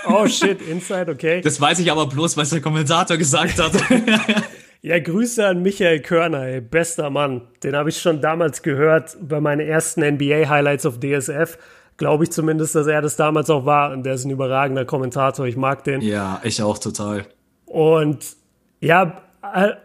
Oh shit, Inside, okay. Das weiß ich aber bloß, was der Kommentator gesagt hat. [LAUGHS] ja, Grüße an Michael Körner, ey, bester Mann. Den habe ich schon damals gehört bei meinen ersten NBA-Highlights auf DSF. Glaube ich zumindest, dass er das damals auch war. Und der ist ein überragender Kommentator. Ich mag den. Ja, ich auch total. Und ja,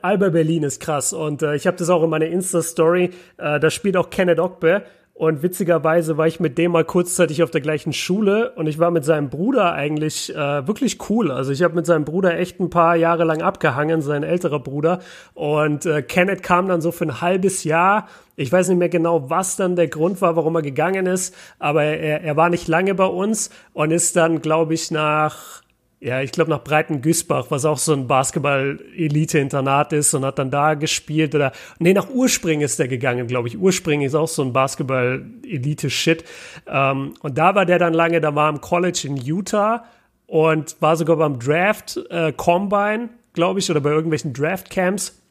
Alba Berlin ist krass und äh, ich habe das auch in meiner Insta-Story. Äh, da spielt auch Kenneth Ogbe und witzigerweise war ich mit dem mal kurzzeitig auf der gleichen Schule und ich war mit seinem Bruder eigentlich äh, wirklich cool. Also ich habe mit seinem Bruder echt ein paar Jahre lang abgehangen, sein älterer Bruder. Und äh, Kenneth kam dann so für ein halbes Jahr. Ich weiß nicht mehr genau, was dann der Grund war, warum er gegangen ist, aber er, er war nicht lange bei uns und ist dann, glaube ich, nach ja, ich glaube nach Breiten-Güßbach, was auch so ein Basketball-Elite-Internat ist und hat dann da gespielt oder nee, nach Urspring ist der gegangen, glaube ich. Urspring ist auch so ein Basketball-Elite-Shit. Ähm, und da war der dann lange, da war im College in Utah und war sogar beim Draft äh, Combine, glaube ich, oder bei irgendwelchen Draft Camps.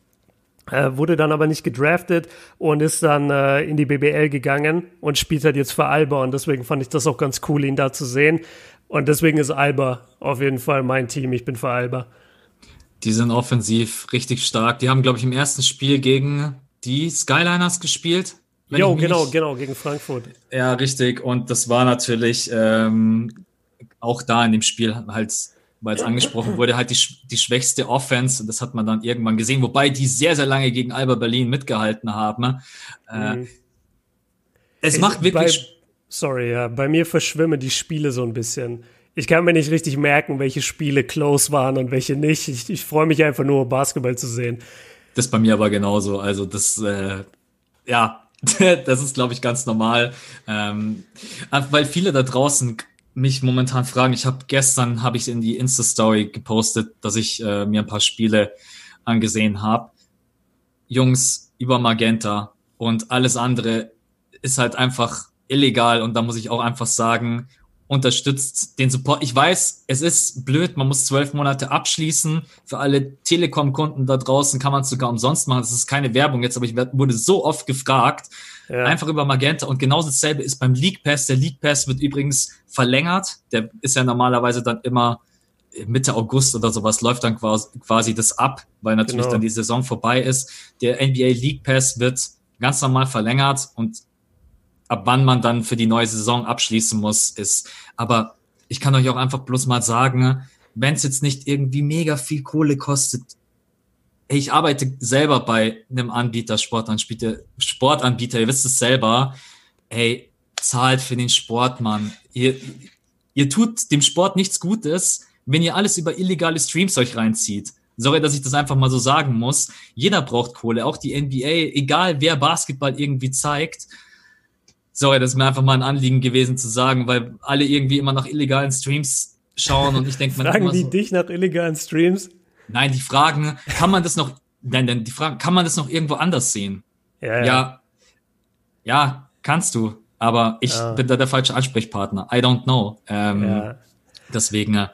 Äh, wurde dann aber nicht gedraftet und ist dann äh, in die BBL gegangen und spielt halt jetzt für Alba und deswegen fand ich das auch ganz cool, ihn da zu sehen. Und deswegen ist Alba auf jeden Fall mein Team. Ich bin für Alba. Die sind offensiv richtig stark. Die haben, glaube ich, im ersten Spiel gegen die Skyliners gespielt. Jo, genau, genau, gegen Frankfurt. Ja, richtig. Und das war natürlich ähm, auch da in dem Spiel halt, weil es angesprochen wurde, halt die, die schwächste Offense. Und das hat man dann irgendwann gesehen, wobei die sehr, sehr lange gegen Alba Berlin mitgehalten haben. Äh, mhm. Es macht wirklich Sorry, ja. Bei mir verschwimmen die Spiele so ein bisschen. Ich kann mir nicht richtig merken, welche Spiele close waren und welche nicht. Ich, ich freue mich einfach nur, Basketball zu sehen. Das bei mir aber genauso. Also das, äh, ja, [LAUGHS] das ist, glaube ich, ganz normal. Ähm, weil viele da draußen mich momentan fragen. Ich habe gestern habe ich in die Insta-Story gepostet, dass ich äh, mir ein paar Spiele angesehen habe. Jungs über Magenta und alles andere ist halt einfach illegal und da muss ich auch einfach sagen, unterstützt den Support. Ich weiß, es ist blöd, man muss zwölf Monate abschließen. Für alle Telekom-Kunden da draußen kann man es sogar umsonst machen. Das ist keine Werbung jetzt, aber ich wurde so oft gefragt, ja. einfach über Magenta. Und genauso dasselbe ist beim League Pass. Der League Pass wird übrigens verlängert. Der ist ja normalerweise dann immer Mitte August oder sowas läuft dann quasi, quasi das ab, weil natürlich genau. dann die Saison vorbei ist. Der NBA League Pass wird ganz normal verlängert und ab wann man dann für die neue Saison abschließen muss, ist. Aber ich kann euch auch einfach bloß mal sagen, wenn es jetzt nicht irgendwie mega viel Kohle kostet, ich arbeite selber bei einem Anbieter, Sportanbieter, Sportanbieter, ihr wisst es selber, ey, zahlt für den Sport, Mann. Ihr, ihr tut dem Sport nichts Gutes, wenn ihr alles über illegale Streams euch reinzieht. Sorry, dass ich das einfach mal so sagen muss. Jeder braucht Kohle, auch die NBA, egal wer Basketball irgendwie zeigt sorry, das ist mir einfach mal ein Anliegen gewesen zu sagen, weil alle irgendwie immer nach illegalen Streams schauen und ich denke [LAUGHS] mir Fragen die so, dich nach illegalen Streams? Nein, die fragen, kann man das noch, nein, nein, die fragen, kann man das noch irgendwo anders sehen? Ja, ja, ja, ja kannst du, aber ich ja. bin da der falsche Ansprechpartner. I don't know. Ähm, ja. Deswegen. Äh,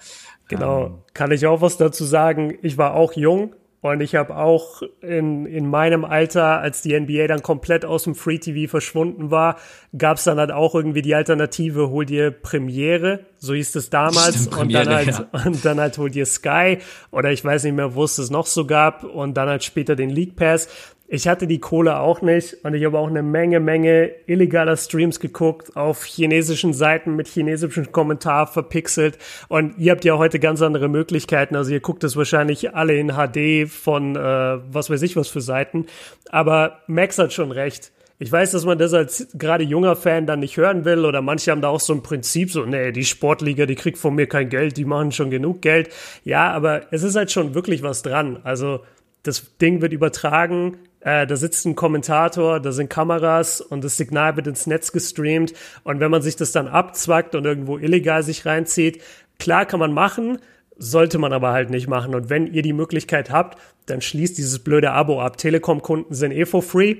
genau, ähm, kann ich auch was dazu sagen. Ich war auch jung Und ich habe auch in, in meinem Alter, als die NBA dann komplett aus dem Free TV verschwunden war, gab es dann halt auch irgendwie die Alternative, hol dir Premiere, so hieß es damals, Stimmt, und, dann halt, ja. [LAUGHS] und dann halt hol dir Sky oder ich weiß nicht mehr, wo es das noch so gab und dann halt später den League Pass. Ich hatte die Kohle auch nicht und ich habe auch eine Menge, Menge illegaler Streams geguckt auf chinesischen Seiten mit chinesischem Kommentar verpixelt. Und ihr habt ja heute ganz andere Möglichkeiten. Also ihr guckt es wahrscheinlich alle in HD von äh, was weiß ich was für Seiten. Aber Max hat schon recht. Ich weiß, dass man das als gerade junger Fan dann nicht hören will oder manche haben da auch so ein Prinzip, so, nee, die Sportliga, die kriegt von mir kein Geld, die machen schon genug Geld. Ja, aber es ist halt schon wirklich was dran. Also das Ding wird übertragen, äh, da sitzt ein Kommentator, da sind Kameras und das Signal wird ins Netz gestreamt. Und wenn man sich das dann abzwackt und irgendwo illegal sich reinzieht, klar kann man machen, sollte man aber halt nicht machen. Und wenn ihr die Möglichkeit habt, dann schließt dieses blöde Abo ab. Telekom-Kunden sind eh for free.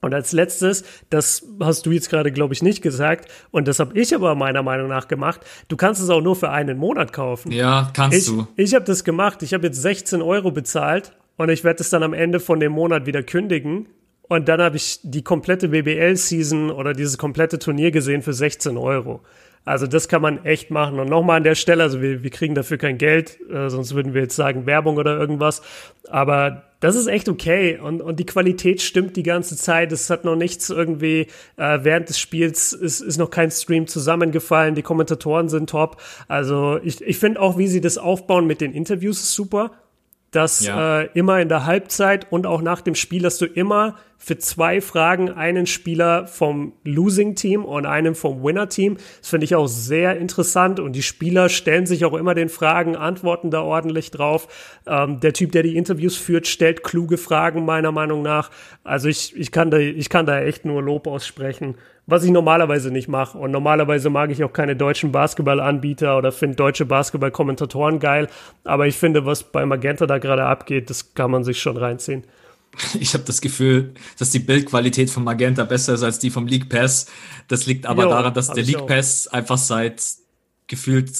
Und als letztes, das hast du jetzt gerade, glaube ich, nicht gesagt, und das habe ich aber meiner Meinung nach gemacht, du kannst es auch nur für einen Monat kaufen. Ja, kannst ich, du. Ich habe das gemacht. Ich habe jetzt 16 Euro bezahlt und ich werde es dann am Ende von dem Monat wieder kündigen. Und dann habe ich die komplette BBL-Season oder dieses komplette Turnier gesehen für 16 Euro. Also das kann man echt machen. Und nochmal an der Stelle, also wir, wir kriegen dafür kein Geld, äh, sonst würden wir jetzt sagen Werbung oder irgendwas. Aber das ist echt okay. Und, und die Qualität stimmt die ganze Zeit. Es hat noch nichts irgendwie, äh, während des Spiels ist, ist noch kein Stream zusammengefallen. Die Kommentatoren sind top. Also ich, ich finde auch, wie sie das aufbauen mit den Interviews ist super dass ja. äh, immer in der Halbzeit und auch nach dem Spiel, dass du immer für zwei Fragen einen Spieler vom Losing Team und einen vom Winner Team. Das finde ich auch sehr interessant und die Spieler stellen sich auch immer den Fragen, antworten da ordentlich drauf. Ähm, der Typ, der die Interviews führt, stellt kluge Fragen meiner Meinung nach. Also ich, ich kann da, ich kann da echt nur Lob aussprechen was ich normalerweise nicht mache. Und normalerweise mag ich auch keine deutschen Basketballanbieter oder finde deutsche Basketballkommentatoren geil. Aber ich finde, was bei Magenta da gerade abgeht, das kann man sich schon reinziehen. [LAUGHS] Ich habe das Gefühl, dass die Bildqualität von Magenta besser ist als die vom League Pass. Das liegt aber jo, daran, dass der League Pass einfach seit gefühlt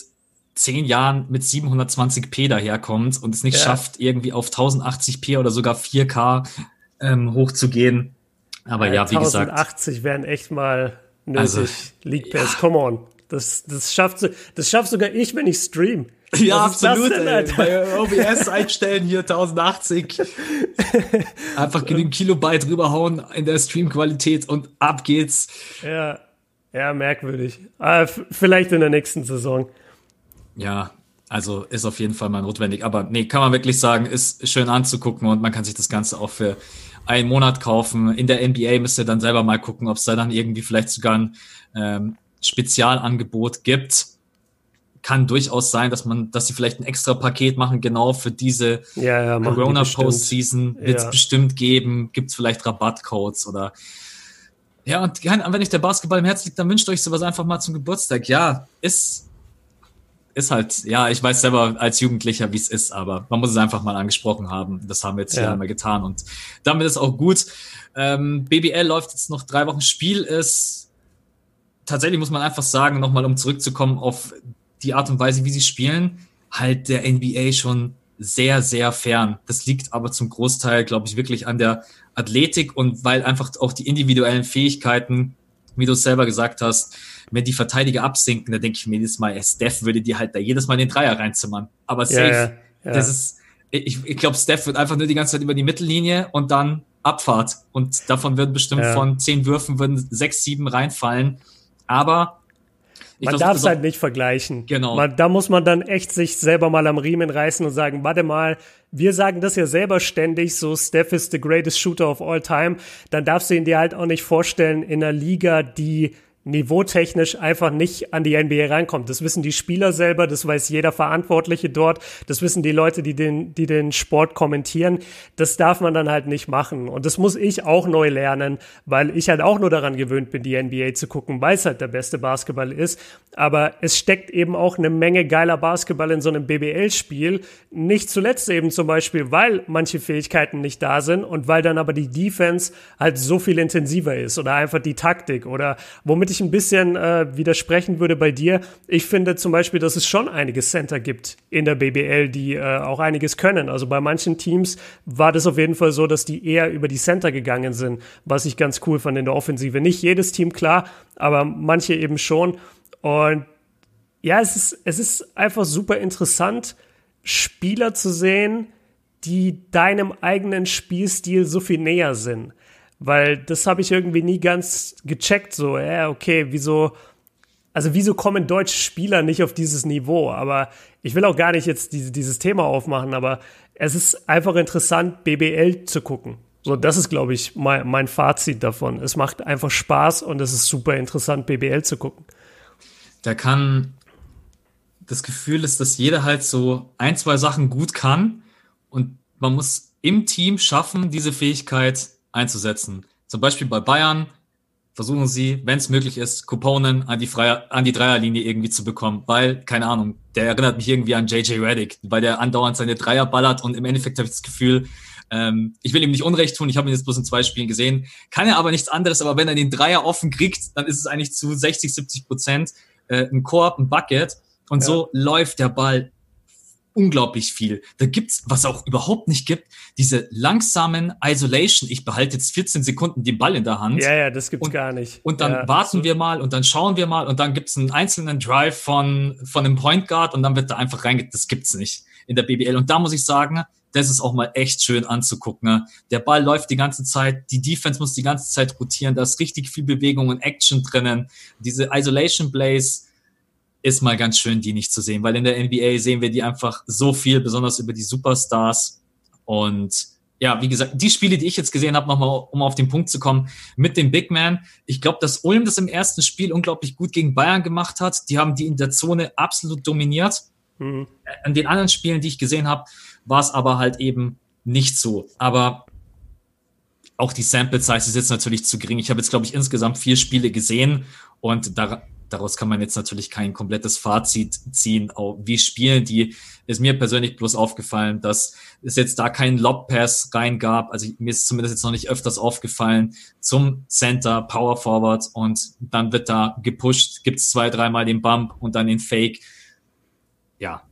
zehn Jahren mit 720p daherkommt und es nicht ja. schafft, irgendwie auf 1080p oder sogar 4K ähm, hochzugehen. Aber ja, ja wie gesagt. 1080 wären echt mal nötig. Also, League Pass, ja. come on. Das, das, schafft, das schafft sogar ich, wenn ich stream. [LAUGHS] Ja, absolut. Ey. Bei OBS einstellen hier 1080. [LAUGHS] Einfach genügend Kilobyte rüberhauen in der Streamqualität und ab geht's. Ja, ja, merkwürdig. Aber ah, vielleicht in der nächsten Saison. Ja, also ist auf jeden Fall mal notwendig. Aber nee, kann man wirklich sagen, ist schön anzugucken und man kann sich das Ganze auch für einen Monat kaufen. In der NBA müsst ihr dann selber mal gucken, ob es da dann irgendwie vielleicht sogar ein ähm, Spezialangebot gibt. Kann durchaus sein, dass man, dass sie vielleicht ein extra Paket machen, genau für diese ja, ja, Corona Postseason wird es ja. bestimmt geben. Gibt es vielleicht Rabattcodes oder ja, und wenn euch der Basketball im Herz liegt, dann wünscht euch sowas einfach mal zum Geburtstag. Ja, ist ist halt, ja, ich weiß selber als Jugendlicher, wie es ist, aber man muss es einfach mal angesprochen haben. Das haben wir jetzt ja. hier einmal getan und damit ist auch gut. Ähm, BBL läuft jetzt noch drei Wochen. Spiel ist tatsächlich, muss man einfach sagen, nochmal um zurückzukommen auf die Art und Weise, wie sie spielen, halt der NBA schon sehr, sehr fern. Das liegt aber zum Großteil, glaube ich, wirklich an der Athletik und weil einfach auch die individuellen Fähigkeiten, wie du es selber gesagt hast, wenn die Verteidiger absinken, da denke ich mir jedes Mal, Steph würde die halt da jedes Mal den Dreier reinzimmern. Aber safe, ja, ja, ja. das ist, ich, ich glaube, Steph wird einfach nur die ganze Zeit über die Mittellinie und dann Abfahrt. Und davon würden bestimmt von zehn Würfen würden sechs, sieben reinfallen. Aber man darf es halt nicht vergleichen. Genau. Man, da muss man dann echt sich selber mal am Riemen reißen und sagen, warte mal, wir sagen das ja selber ständig, so Steph is the greatest shooter of all time. Dann darfst du ihn dir halt auch nicht vorstellen in einer Liga, die niveautechnisch einfach nicht an die NBA reinkommt. Das wissen die Spieler selber, das weiß jeder Verantwortliche dort, das wissen die Leute, die den, die den Sport kommentieren. Das darf man dann halt nicht machen. Und das muss ich auch neu lernen, weil ich halt auch nur daran gewöhnt bin, die NBA zu gucken, weil es halt der beste Basketball ist. Aber es steckt eben auch eine Menge geiler Basketball in so einem BBL-Spiel. Nicht zuletzt eben zum Beispiel, weil manche Fähigkeiten nicht da sind und weil dann aber die Defense halt so viel intensiver ist oder einfach die Taktik oder womit ich ich ein bisschen äh, widersprechen würde bei dir, ich finde zum Beispiel, dass es schon einige Center gibt in der BBL, die äh, auch einiges können. Also bei manchen Teams war das auf jeden Fall so, dass die eher über die Center gegangen sind, was ich ganz cool fand in der Offensive. Nicht jedes Team, klar, aber manche eben schon. Und ja, es ist, es ist einfach super interessant, Spieler zu sehen, die deinem eigenen Spielstil so viel näher sind. Weil das habe ich irgendwie nie ganz gecheckt, so, ja, okay, wieso, also wieso kommen deutsche Spieler nicht auf dieses Niveau? Aber ich will auch gar nicht jetzt diese, dieses Thema aufmachen, aber es ist einfach interessant, BBL zu gucken. So, das ist, glaube ich, mein, mein Fazit davon. Es macht einfach Spaß und es ist super interessant, BBL zu gucken. Da kann das Gefühl ist, dass jeder halt so ein, zwei Sachen gut kann und man muss im Team schaffen, diese Fähigkeit einzusetzen. Zum Beispiel bei Bayern versuchen sie, wenn es möglich ist, Couponen an die, Freier, an die Dreierlinie irgendwie zu bekommen, weil, keine Ahnung, der erinnert mich irgendwie an JJ Reddick, weil der andauernd seine Dreier ballert und im Endeffekt habe ich das Gefühl, ähm, ich will ihm nicht Unrecht tun, ich habe ihn jetzt bloß in zwei Spielen gesehen, kann er aber nichts anderes, aber wenn er den Dreier offen kriegt, dann ist es eigentlich zu 60, 70 Prozent äh, ein Korb, ein Bucket und ja. so läuft der Ball unglaublich viel. Da gibt's, was auch überhaupt nicht gibt, diese langsamen Isolation. Ich behalte jetzt 14 Sekunden den Ball in der Hand. Ja, ja, das gibt's und, gar nicht. Und dann ja, warten wir mal und dann schauen wir mal und dann gibt's einen einzelnen Drive von, von einem Point Guard und dann wird da einfach reinge, das gibt's nicht in der BBL. Und da muss ich sagen, das ist auch mal echt schön anzugucken. Der Ball läuft die ganze Zeit, die Defense muss die ganze Zeit rotieren, da ist richtig viel Bewegung und Action drinnen. Diese Isolation Plays, ist mal ganz schön, die nicht zu sehen, weil in der NBA sehen wir die einfach so viel, besonders über die Superstars. Und ja, wie gesagt, die Spiele, die ich jetzt gesehen habe, nochmal, um auf den Punkt zu kommen, mit dem Big Man. Ich glaube, dass Ulm das im ersten Spiel unglaublich gut gegen Bayern gemacht hat. Die haben die in der Zone absolut dominiert. Mhm. An den anderen Spielen, die ich gesehen habe, war es aber halt eben nicht so. Aber auch die Sample Size ist jetzt natürlich zu gering. Ich habe jetzt, glaube ich, insgesamt vier Spiele gesehen und da, daraus kann man jetzt natürlich kein komplettes Fazit ziehen. Wie spielen die, ist mir persönlich bloß aufgefallen, dass es jetzt da keinen Lob-Pass rein gab. Also mir ist zumindest jetzt noch nicht öfters aufgefallen zum Center, Power Forward und dann wird da gepusht, gibt's zwei, dreimal den Bump und dann den Fake. Ja.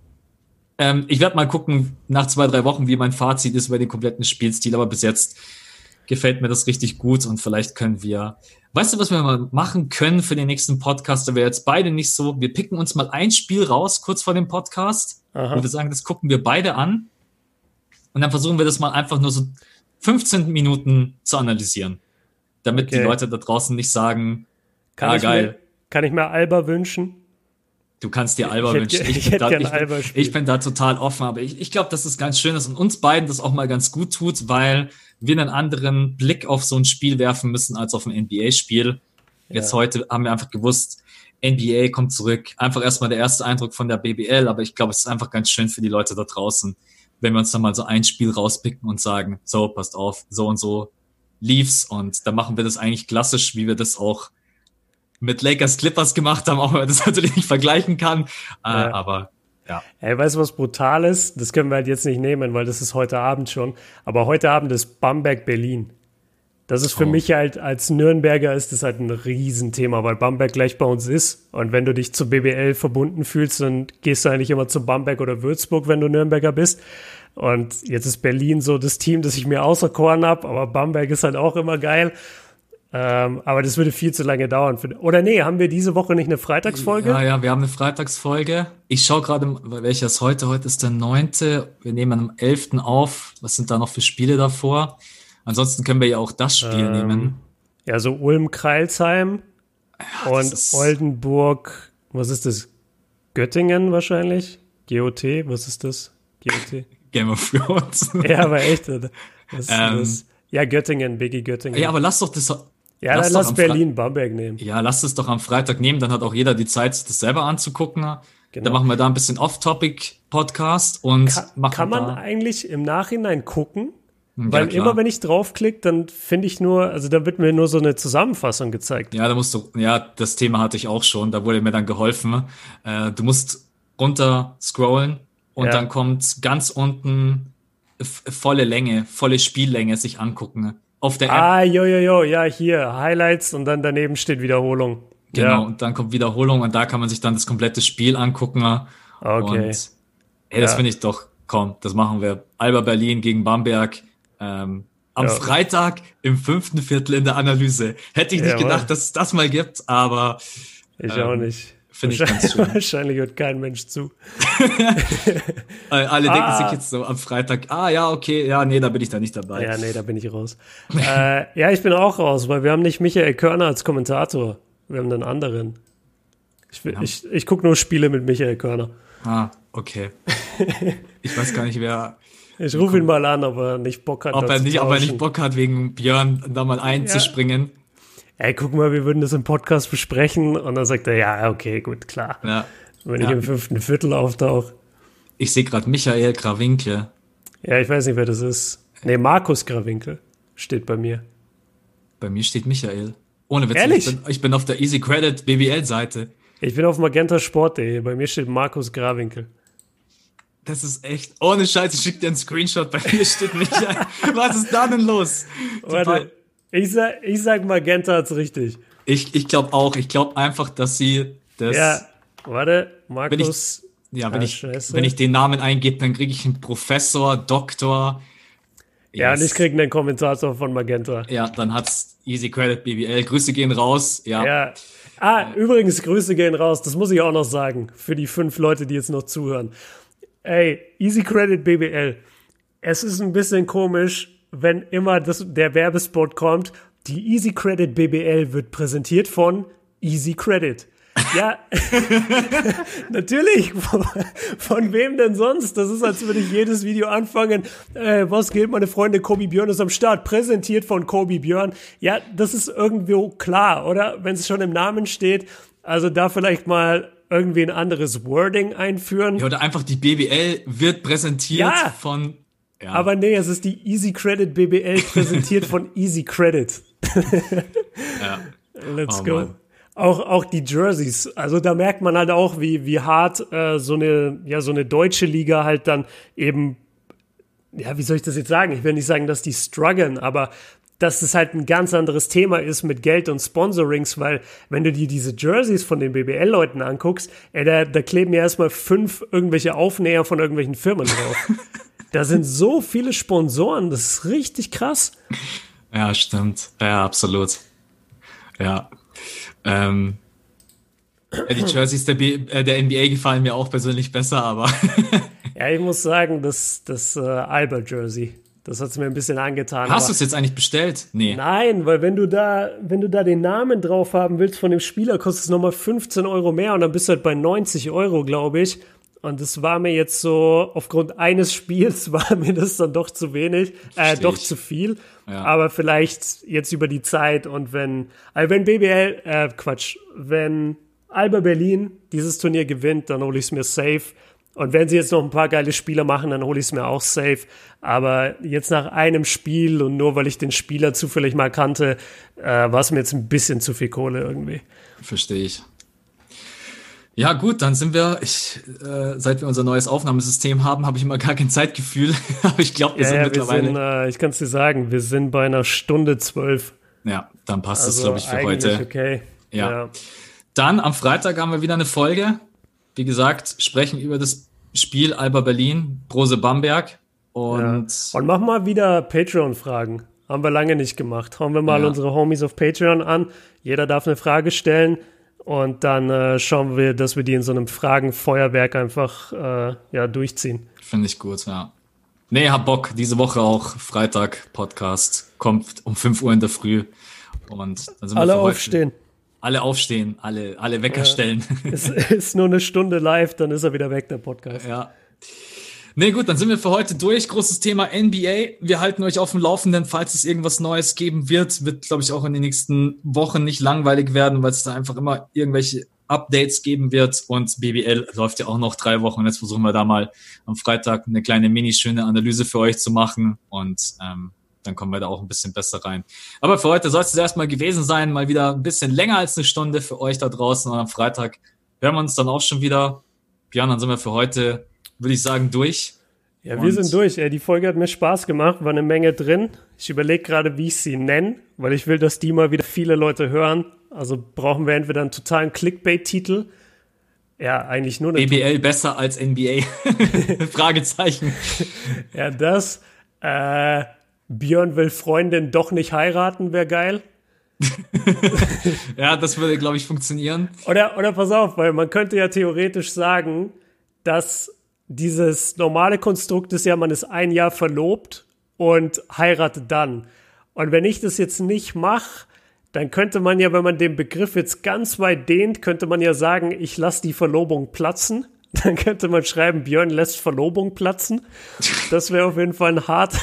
Ähm, ich werde mal gucken nach zwei, drei Wochen, wie mein Fazit ist über den kompletten Spielstil, aber bis jetzt gefällt mir das richtig gut und vielleicht können wir Weißt du, was wir mal machen können für den nächsten Podcast? Da wir jetzt beide nicht so, wir picken uns mal ein Spiel raus, kurz vor dem Podcast, Aha. wo wir sagen, das gucken wir beide an. Und dann versuchen wir das mal einfach nur so 15 Minuten zu analysieren. Damit okay. die Leute da draußen nicht sagen, kann ah, geil. Mir, kann ich mir Alba wünschen? Du kannst dir Alba wünschen. Ich, ich, da, ich, Alba ich, bin da total offen, aber ich, ich glaube, dass es ganz schön ist und uns beiden das auch mal ganz gut tut, weil wir einen anderen Blick auf so ein Spiel werfen müssen als auf ein NBA-Spiel. Jetzt ja. heute haben wir einfach gewusst, NBA kommt zurück. Einfach erstmal der erste Eindruck von der BBL, aber ich glaube, es ist einfach ganz schön für die Leute da draußen, wenn wir uns dann mal so ein Spiel rauspicken und sagen, so, passt auf, so und so lief's und dann machen wir das eigentlich klassisch, wie wir das auch mit Lakers Clippers gemacht haben, auch wenn man das [LAUGHS] natürlich nicht vergleichen kann. Äh, ja. aber ja. Ey, weißt du, was brutal ist? Das können wir halt jetzt nicht nehmen, weil das ist heute Abend schon. Aber heute Abend ist Bamberg Berlin. Das ist für oh. mich halt als Nürnberger ist das halt ein Riesenthema, weil Bamberg gleich bei uns ist. Und wenn du dich zur BBL verbunden fühlst, dann gehst du eigentlich immer zu Bamberg oder Würzburg, wenn du Nürnberger bist. Und jetzt ist Berlin so das Team, das ich mir auserkoren habe, aber Bamberg ist halt auch immer geil. Ähm, aber das würde viel zu lange dauern. Oder nee, haben wir diese Woche nicht eine Freitagsfolge? Ja, ja, wir haben eine Freitagsfolge. Ich schaue gerade, welcher ist heute? Heute ist der neunte. Wir nehmen am 11. auf. Was sind da noch für Spiele davor? Ansonsten können wir ja auch das Spiel ähm, nehmen. Ja, so Ulm-Kreilsheim ja, und Oldenburg, was ist das? Göttingen wahrscheinlich? GOT, was ist das? GOT? [LAUGHS] Game of Thrones. ja, aber echt. Was [LAUGHS] ist ähm, das? Ja, Göttingen, Biggie Göttingen. Ja, aber lass doch das ja, lass dann lass Berlin Bamberg nehmen. Ja, lass es doch am Freitag nehmen, dann hat auch jeder die Zeit, sich das selber anzugucken. Genau. Dann machen wir da ein bisschen Off-Topic-Podcast und kann, machen Kann man eigentlich im Nachhinein gucken? Hm, Weil klar. immer wenn ich draufklicke, dann finde ich nur, also da wird mir nur so eine Zusammenfassung gezeigt. Ja, da musst du, ja, das Thema hatte ich auch schon, da wurde mir dann geholfen. Äh, du musst runter scrollen und ja. dann kommt ganz unten volle Länge, volle Spiellänge sich angucken auf der App. Ah, jo, jo, jo, ja, hier, Highlights und dann daneben steht Wiederholung. Genau, ja. und dann kommt Wiederholung und da kann man sich dann das komplette Spiel angucken. Okay. Und ey, das ja. finde ich doch, komm, das machen wir. Alba Berlin gegen Bamberg. Ähm, am ja. Freitag im fünften Viertel in der Analyse. Hätte ich nicht ja, gedacht, dass es das mal gibt, aber. Ich ähm, auch nicht. Finde ich ganz schön. [LAUGHS] Wahrscheinlich hört kein Mensch zu. [LAUGHS] Alle denken ah. sich jetzt so am Freitag, ah ja, okay, ja, nee, da bin ich da nicht dabei. Ja, nee, da bin ich raus. [LAUGHS] äh, ja, ich bin auch raus, weil wir haben nicht Michael Körner als Kommentator. Wir haben einen anderen. Ich, ja. ich, ich gucke nur Spiele mit Michael Körner. Ah, okay. ich weiß gar nicht, wer. Ich rufe ihn mal an, ob er nicht Bock hat. Ob er nicht, ob er nicht Bock hat, wegen Björn da mal einzuspringen. Ja ey, guck mal, wir würden das im Podcast besprechen. Und dann sagt er, ja, okay, gut, klar. Ja. Wenn ja. ich im fünften Viertel auftauche. Ich sehe gerade Michael Grawinkel. Ja, ich weiß nicht, wer das ist. Nee, Markus Grawinkel steht bei mir. Bei mir steht Michael. Ohne Witz. Ehrlich? Ich bin, ich bin auf der Easy Credit BBL-Seite. Ich bin auf magentasport.de. Bei mir steht Markus Grawinkel. Das ist echt. Ohne Scheiß, ich schicke dir einen Screenshot. Bei mir steht Michael. [LAUGHS] Was ist da denn los? Warte, ich sag, ich sag Magenta hat's richtig. Ich, ich glaube auch. Ich glaube einfach, dass sie das. Ja, warte, Markus. Wenn ich, ja, wenn, ah, ich, wenn ich den Namen eingebe, dann kriege ich einen Professor, Doktor. Yes. Ja, und ich kriege einen Kommentator von Magenta. Ja, dann hat's Easy Credit BBL. Grüße gehen raus. Ja. ja. Ah, äh. übrigens, Grüße gehen raus. Das muss ich auch noch sagen. Für die fünf Leute, die jetzt noch zuhören. Ey, Easy Credit BBL. Es ist ein bisschen komisch, wenn immer das, der Werbespot kommt, die Easy Credit BBL wird präsentiert von Easy Credit. Ja, [LAUGHS] natürlich. Von wem denn sonst? Das ist, als würde ich jedes Video anfangen. Äh, was geht, meine Freunde? Kobi Björn ist am Start. Präsentiert von Kobi Björn. Ja, das ist irgendwo klar, oder? Wenn es schon im Namen steht. Also da vielleicht mal irgendwie ein anderes Wording einführen. Ja, oder einfach die BBL wird präsentiert ja. von ja. Aber nee, es ist die Easy Credit BBL [LAUGHS] präsentiert von Easy Credit. [LAUGHS] ja. Let's oh, go. Mann. Auch, auch die Jerseys. Also da merkt man halt auch, wie, wie hart äh, so eine, ja, so eine deutsche Liga halt dann eben, ja, wie soll ich das jetzt sagen? Ich will nicht sagen, dass die strugglen, aber dass es halt ein ganz anderes Thema ist mit Geld und Sponsorings, weil wenn du dir diese Jerseys von den BBL-Leuten anguckst, ey, da, da kleben ja erstmal fünf irgendwelche Aufnäher von irgendwelchen Firmen drauf. [LAUGHS] Da sind so viele Sponsoren, das ist richtig krass. Ja, stimmt. Ja, absolut. Ja. Ähm, die Jerseys der, B äh, der NBA gefallen mir auch persönlich besser, aber. [LAUGHS] ja, ich muss sagen, das, das äh, Alba-Jersey, das hat es mir ein bisschen angetan. Hast du es jetzt eigentlich bestellt? Nee. Nein, weil wenn du da, wenn du da den Namen drauf haben willst von dem Spieler, kostet es nochmal 15 Euro mehr und dann bist du halt bei 90 Euro, glaube ich. Und es war mir jetzt so, aufgrund eines Spiels [LAUGHS] war mir das dann doch zu wenig, äh, doch zu viel. Ja. Aber vielleicht jetzt über die Zeit und wenn, also wenn BBL, äh, Quatsch, wenn Alba Berlin dieses Turnier gewinnt, dann hole ich es mir safe. Und wenn sie jetzt noch ein paar geile Spieler machen, dann hole ich es mir auch safe. Aber jetzt nach einem Spiel und nur weil ich den Spieler zufällig mal kannte, äh, war es mir jetzt ein bisschen zu viel Kohle irgendwie. Verstehe ich. Ja, gut, dann sind wir, ich, äh, seit wir unser neues Aufnahmesystem haben, habe ich immer gar kein Zeitgefühl. [LAUGHS] Aber ich glaube, wir ja, sind ja, mittlerweile. Wir sind, äh, ich kann es dir sagen, wir sind bei einer Stunde zwölf. Ja, dann passt also es, glaube ich, für heute. Okay. Ja. ja. Dann am Freitag haben wir wieder eine Folge. Wie gesagt, sprechen über das Spiel Alba Berlin, Brose Bamberg. Und, ja. und mach mal wieder Patreon-Fragen. Haben wir lange nicht gemacht. Hauen wir mal unsere Homies auf Patreon an. Jeder darf eine Frage stellen. Und dann äh, schauen wir, dass wir die in so einem Fragenfeuerwerk einfach äh, ja, durchziehen. Finde ich gut, ja. Nee, hab Bock. Diese Woche auch Freitag Podcast. Kommt um 5 Uhr in der Früh. Und dann sind alle wir aufstehen. Alle aufstehen, alle, alle Wecker ja. stellen. [LAUGHS] Es ist nur eine Stunde live, dann ist er wieder weg, der Podcast. Ja. Nee, gut, dann sind wir für heute durch. Großes Thema NBA. Wir halten euch auf dem Laufenden, falls es irgendwas Neues geben wird. Wird, glaube ich, auch in den nächsten Wochen nicht langweilig werden, weil es da einfach immer irgendwelche Updates geben wird. Und BBL läuft ja auch noch drei Wochen. Und jetzt versuchen wir da mal am Freitag eine kleine mini-schöne Analyse für euch zu machen. Und ähm, dann kommen wir da auch ein bisschen besser rein. Aber für heute soll es erstmal gewesen sein. Mal wieder ein bisschen länger als eine Stunde für euch da draußen. Und am Freitag hören wir uns dann auch schon wieder. Björn, dann sind wir für heute würde ich sagen, durch. Ja, wir sind durch. Ey. Die Folge hat mir Spaß gemacht, war eine Menge drin. Ich überlege gerade, wie ich sie nenne, weil ich will, dass die mal wieder viele Leute hören. Also brauchen wir entweder einen totalen Clickbait-Titel. Ja, eigentlich nur eine. BBL besser als NBA. [LAUGHS] Fragezeichen. [LAUGHS] ja, das. Äh, Björn will Freundin doch nicht heiraten, wäre geil. [LAUGHS] ja, das würde, glaube ich, funktionieren. Oder, oder pass auf, weil man könnte ja theoretisch sagen, dass dieses normale Konstrukt ist ja, man ist ein Jahr verlobt und heiratet dann. Und wenn ich das jetzt nicht mache, dann könnte man ja, wenn man den Begriff jetzt ganz weit dehnt, könnte man ja sagen, ich lasse die Verlobung platzen. [LAUGHS] Dann könnte man schreiben, Björn lässt Verlobung platzen. Das wäre auf jeden Fall ein, hart,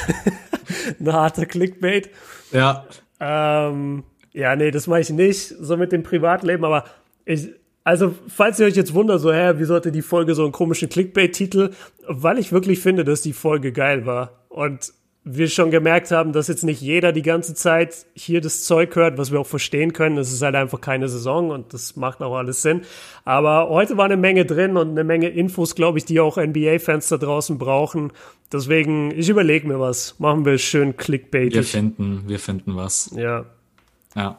[LAUGHS] ein harter Clickbait. Ja. Ähm, ja, nee, das mache ich nicht, so mit dem Privatleben, aber ich, also, falls ihr euch jetzt wundert, so, hä, wie sollte die Folge so einen komischen Clickbait-Titel, weil ich wirklich finde, dass die Folge geil war. Und wir schon gemerkt haben, dass jetzt nicht jeder die ganze Zeit hier das Zeug hört, was wir auch verstehen können. Es ist halt einfach keine Saison und das macht auch alles Sinn. Aber heute war eine Menge drin und eine Menge Infos, glaube ich, die auch NBA-Fans da draußen brauchen. Deswegen, ich überlege mir was. Machen wir schön Clickbait. Wir finden, wir finden was. Ja. Ja.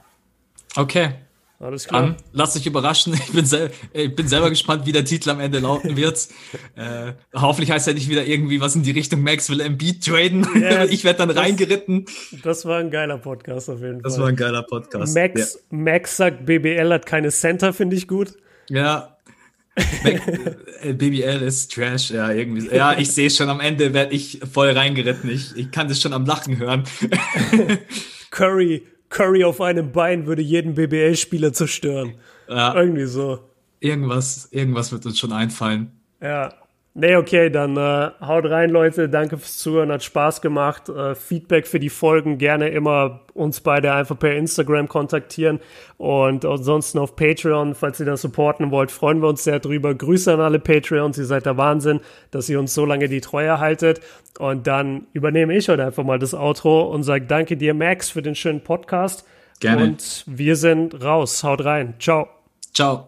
Okay. Alles klar. An, lass dich überraschen. Ich bin, sel ich bin selber gespannt, wie der Titel am Ende lauten wird. [LAUGHS] äh, hoffentlich heißt er nicht wieder irgendwie was in die Richtung Max will Embiid traden. Yeah, [LAUGHS] ich werde dann das, reingeritten. Das war ein geiler Podcast auf jeden Fall. Das war ein geiler Podcast. Max, ja. Max sagt, BBL hat keine Center, finde ich gut. Ja. Mac, äh, BBL ist Trash, ja, irgendwie. Ja, ich sehe schon, am Ende werde ich voll reingeritten. Ich, ich kann das schon am Lachen hören. [LAUGHS] Curry, Curry auf einem Bein würde jeden BBL-Spieler zerstören. Ja. Irgendwie so. Irgendwas, irgendwas wird uns schon einfallen. Ja. Nee, okay, dann äh, haut rein, Leute. Danke fürs Zuhören, hat Spaß gemacht. Äh, Feedback für die Folgen gerne immer uns beide einfach per Instagram kontaktieren und ansonsten auf Patreon, falls ihr das supporten wollt, freuen wir uns sehr drüber. Grüße an alle Patreons, ihr seid der Wahnsinn, dass ihr uns so lange die Treue haltet. Und dann übernehme ich heute einfach mal das Outro und sage danke dir, Max, für den schönen Podcast. Gerne. Und wir sind raus. Haut rein. Ciao. Ciao.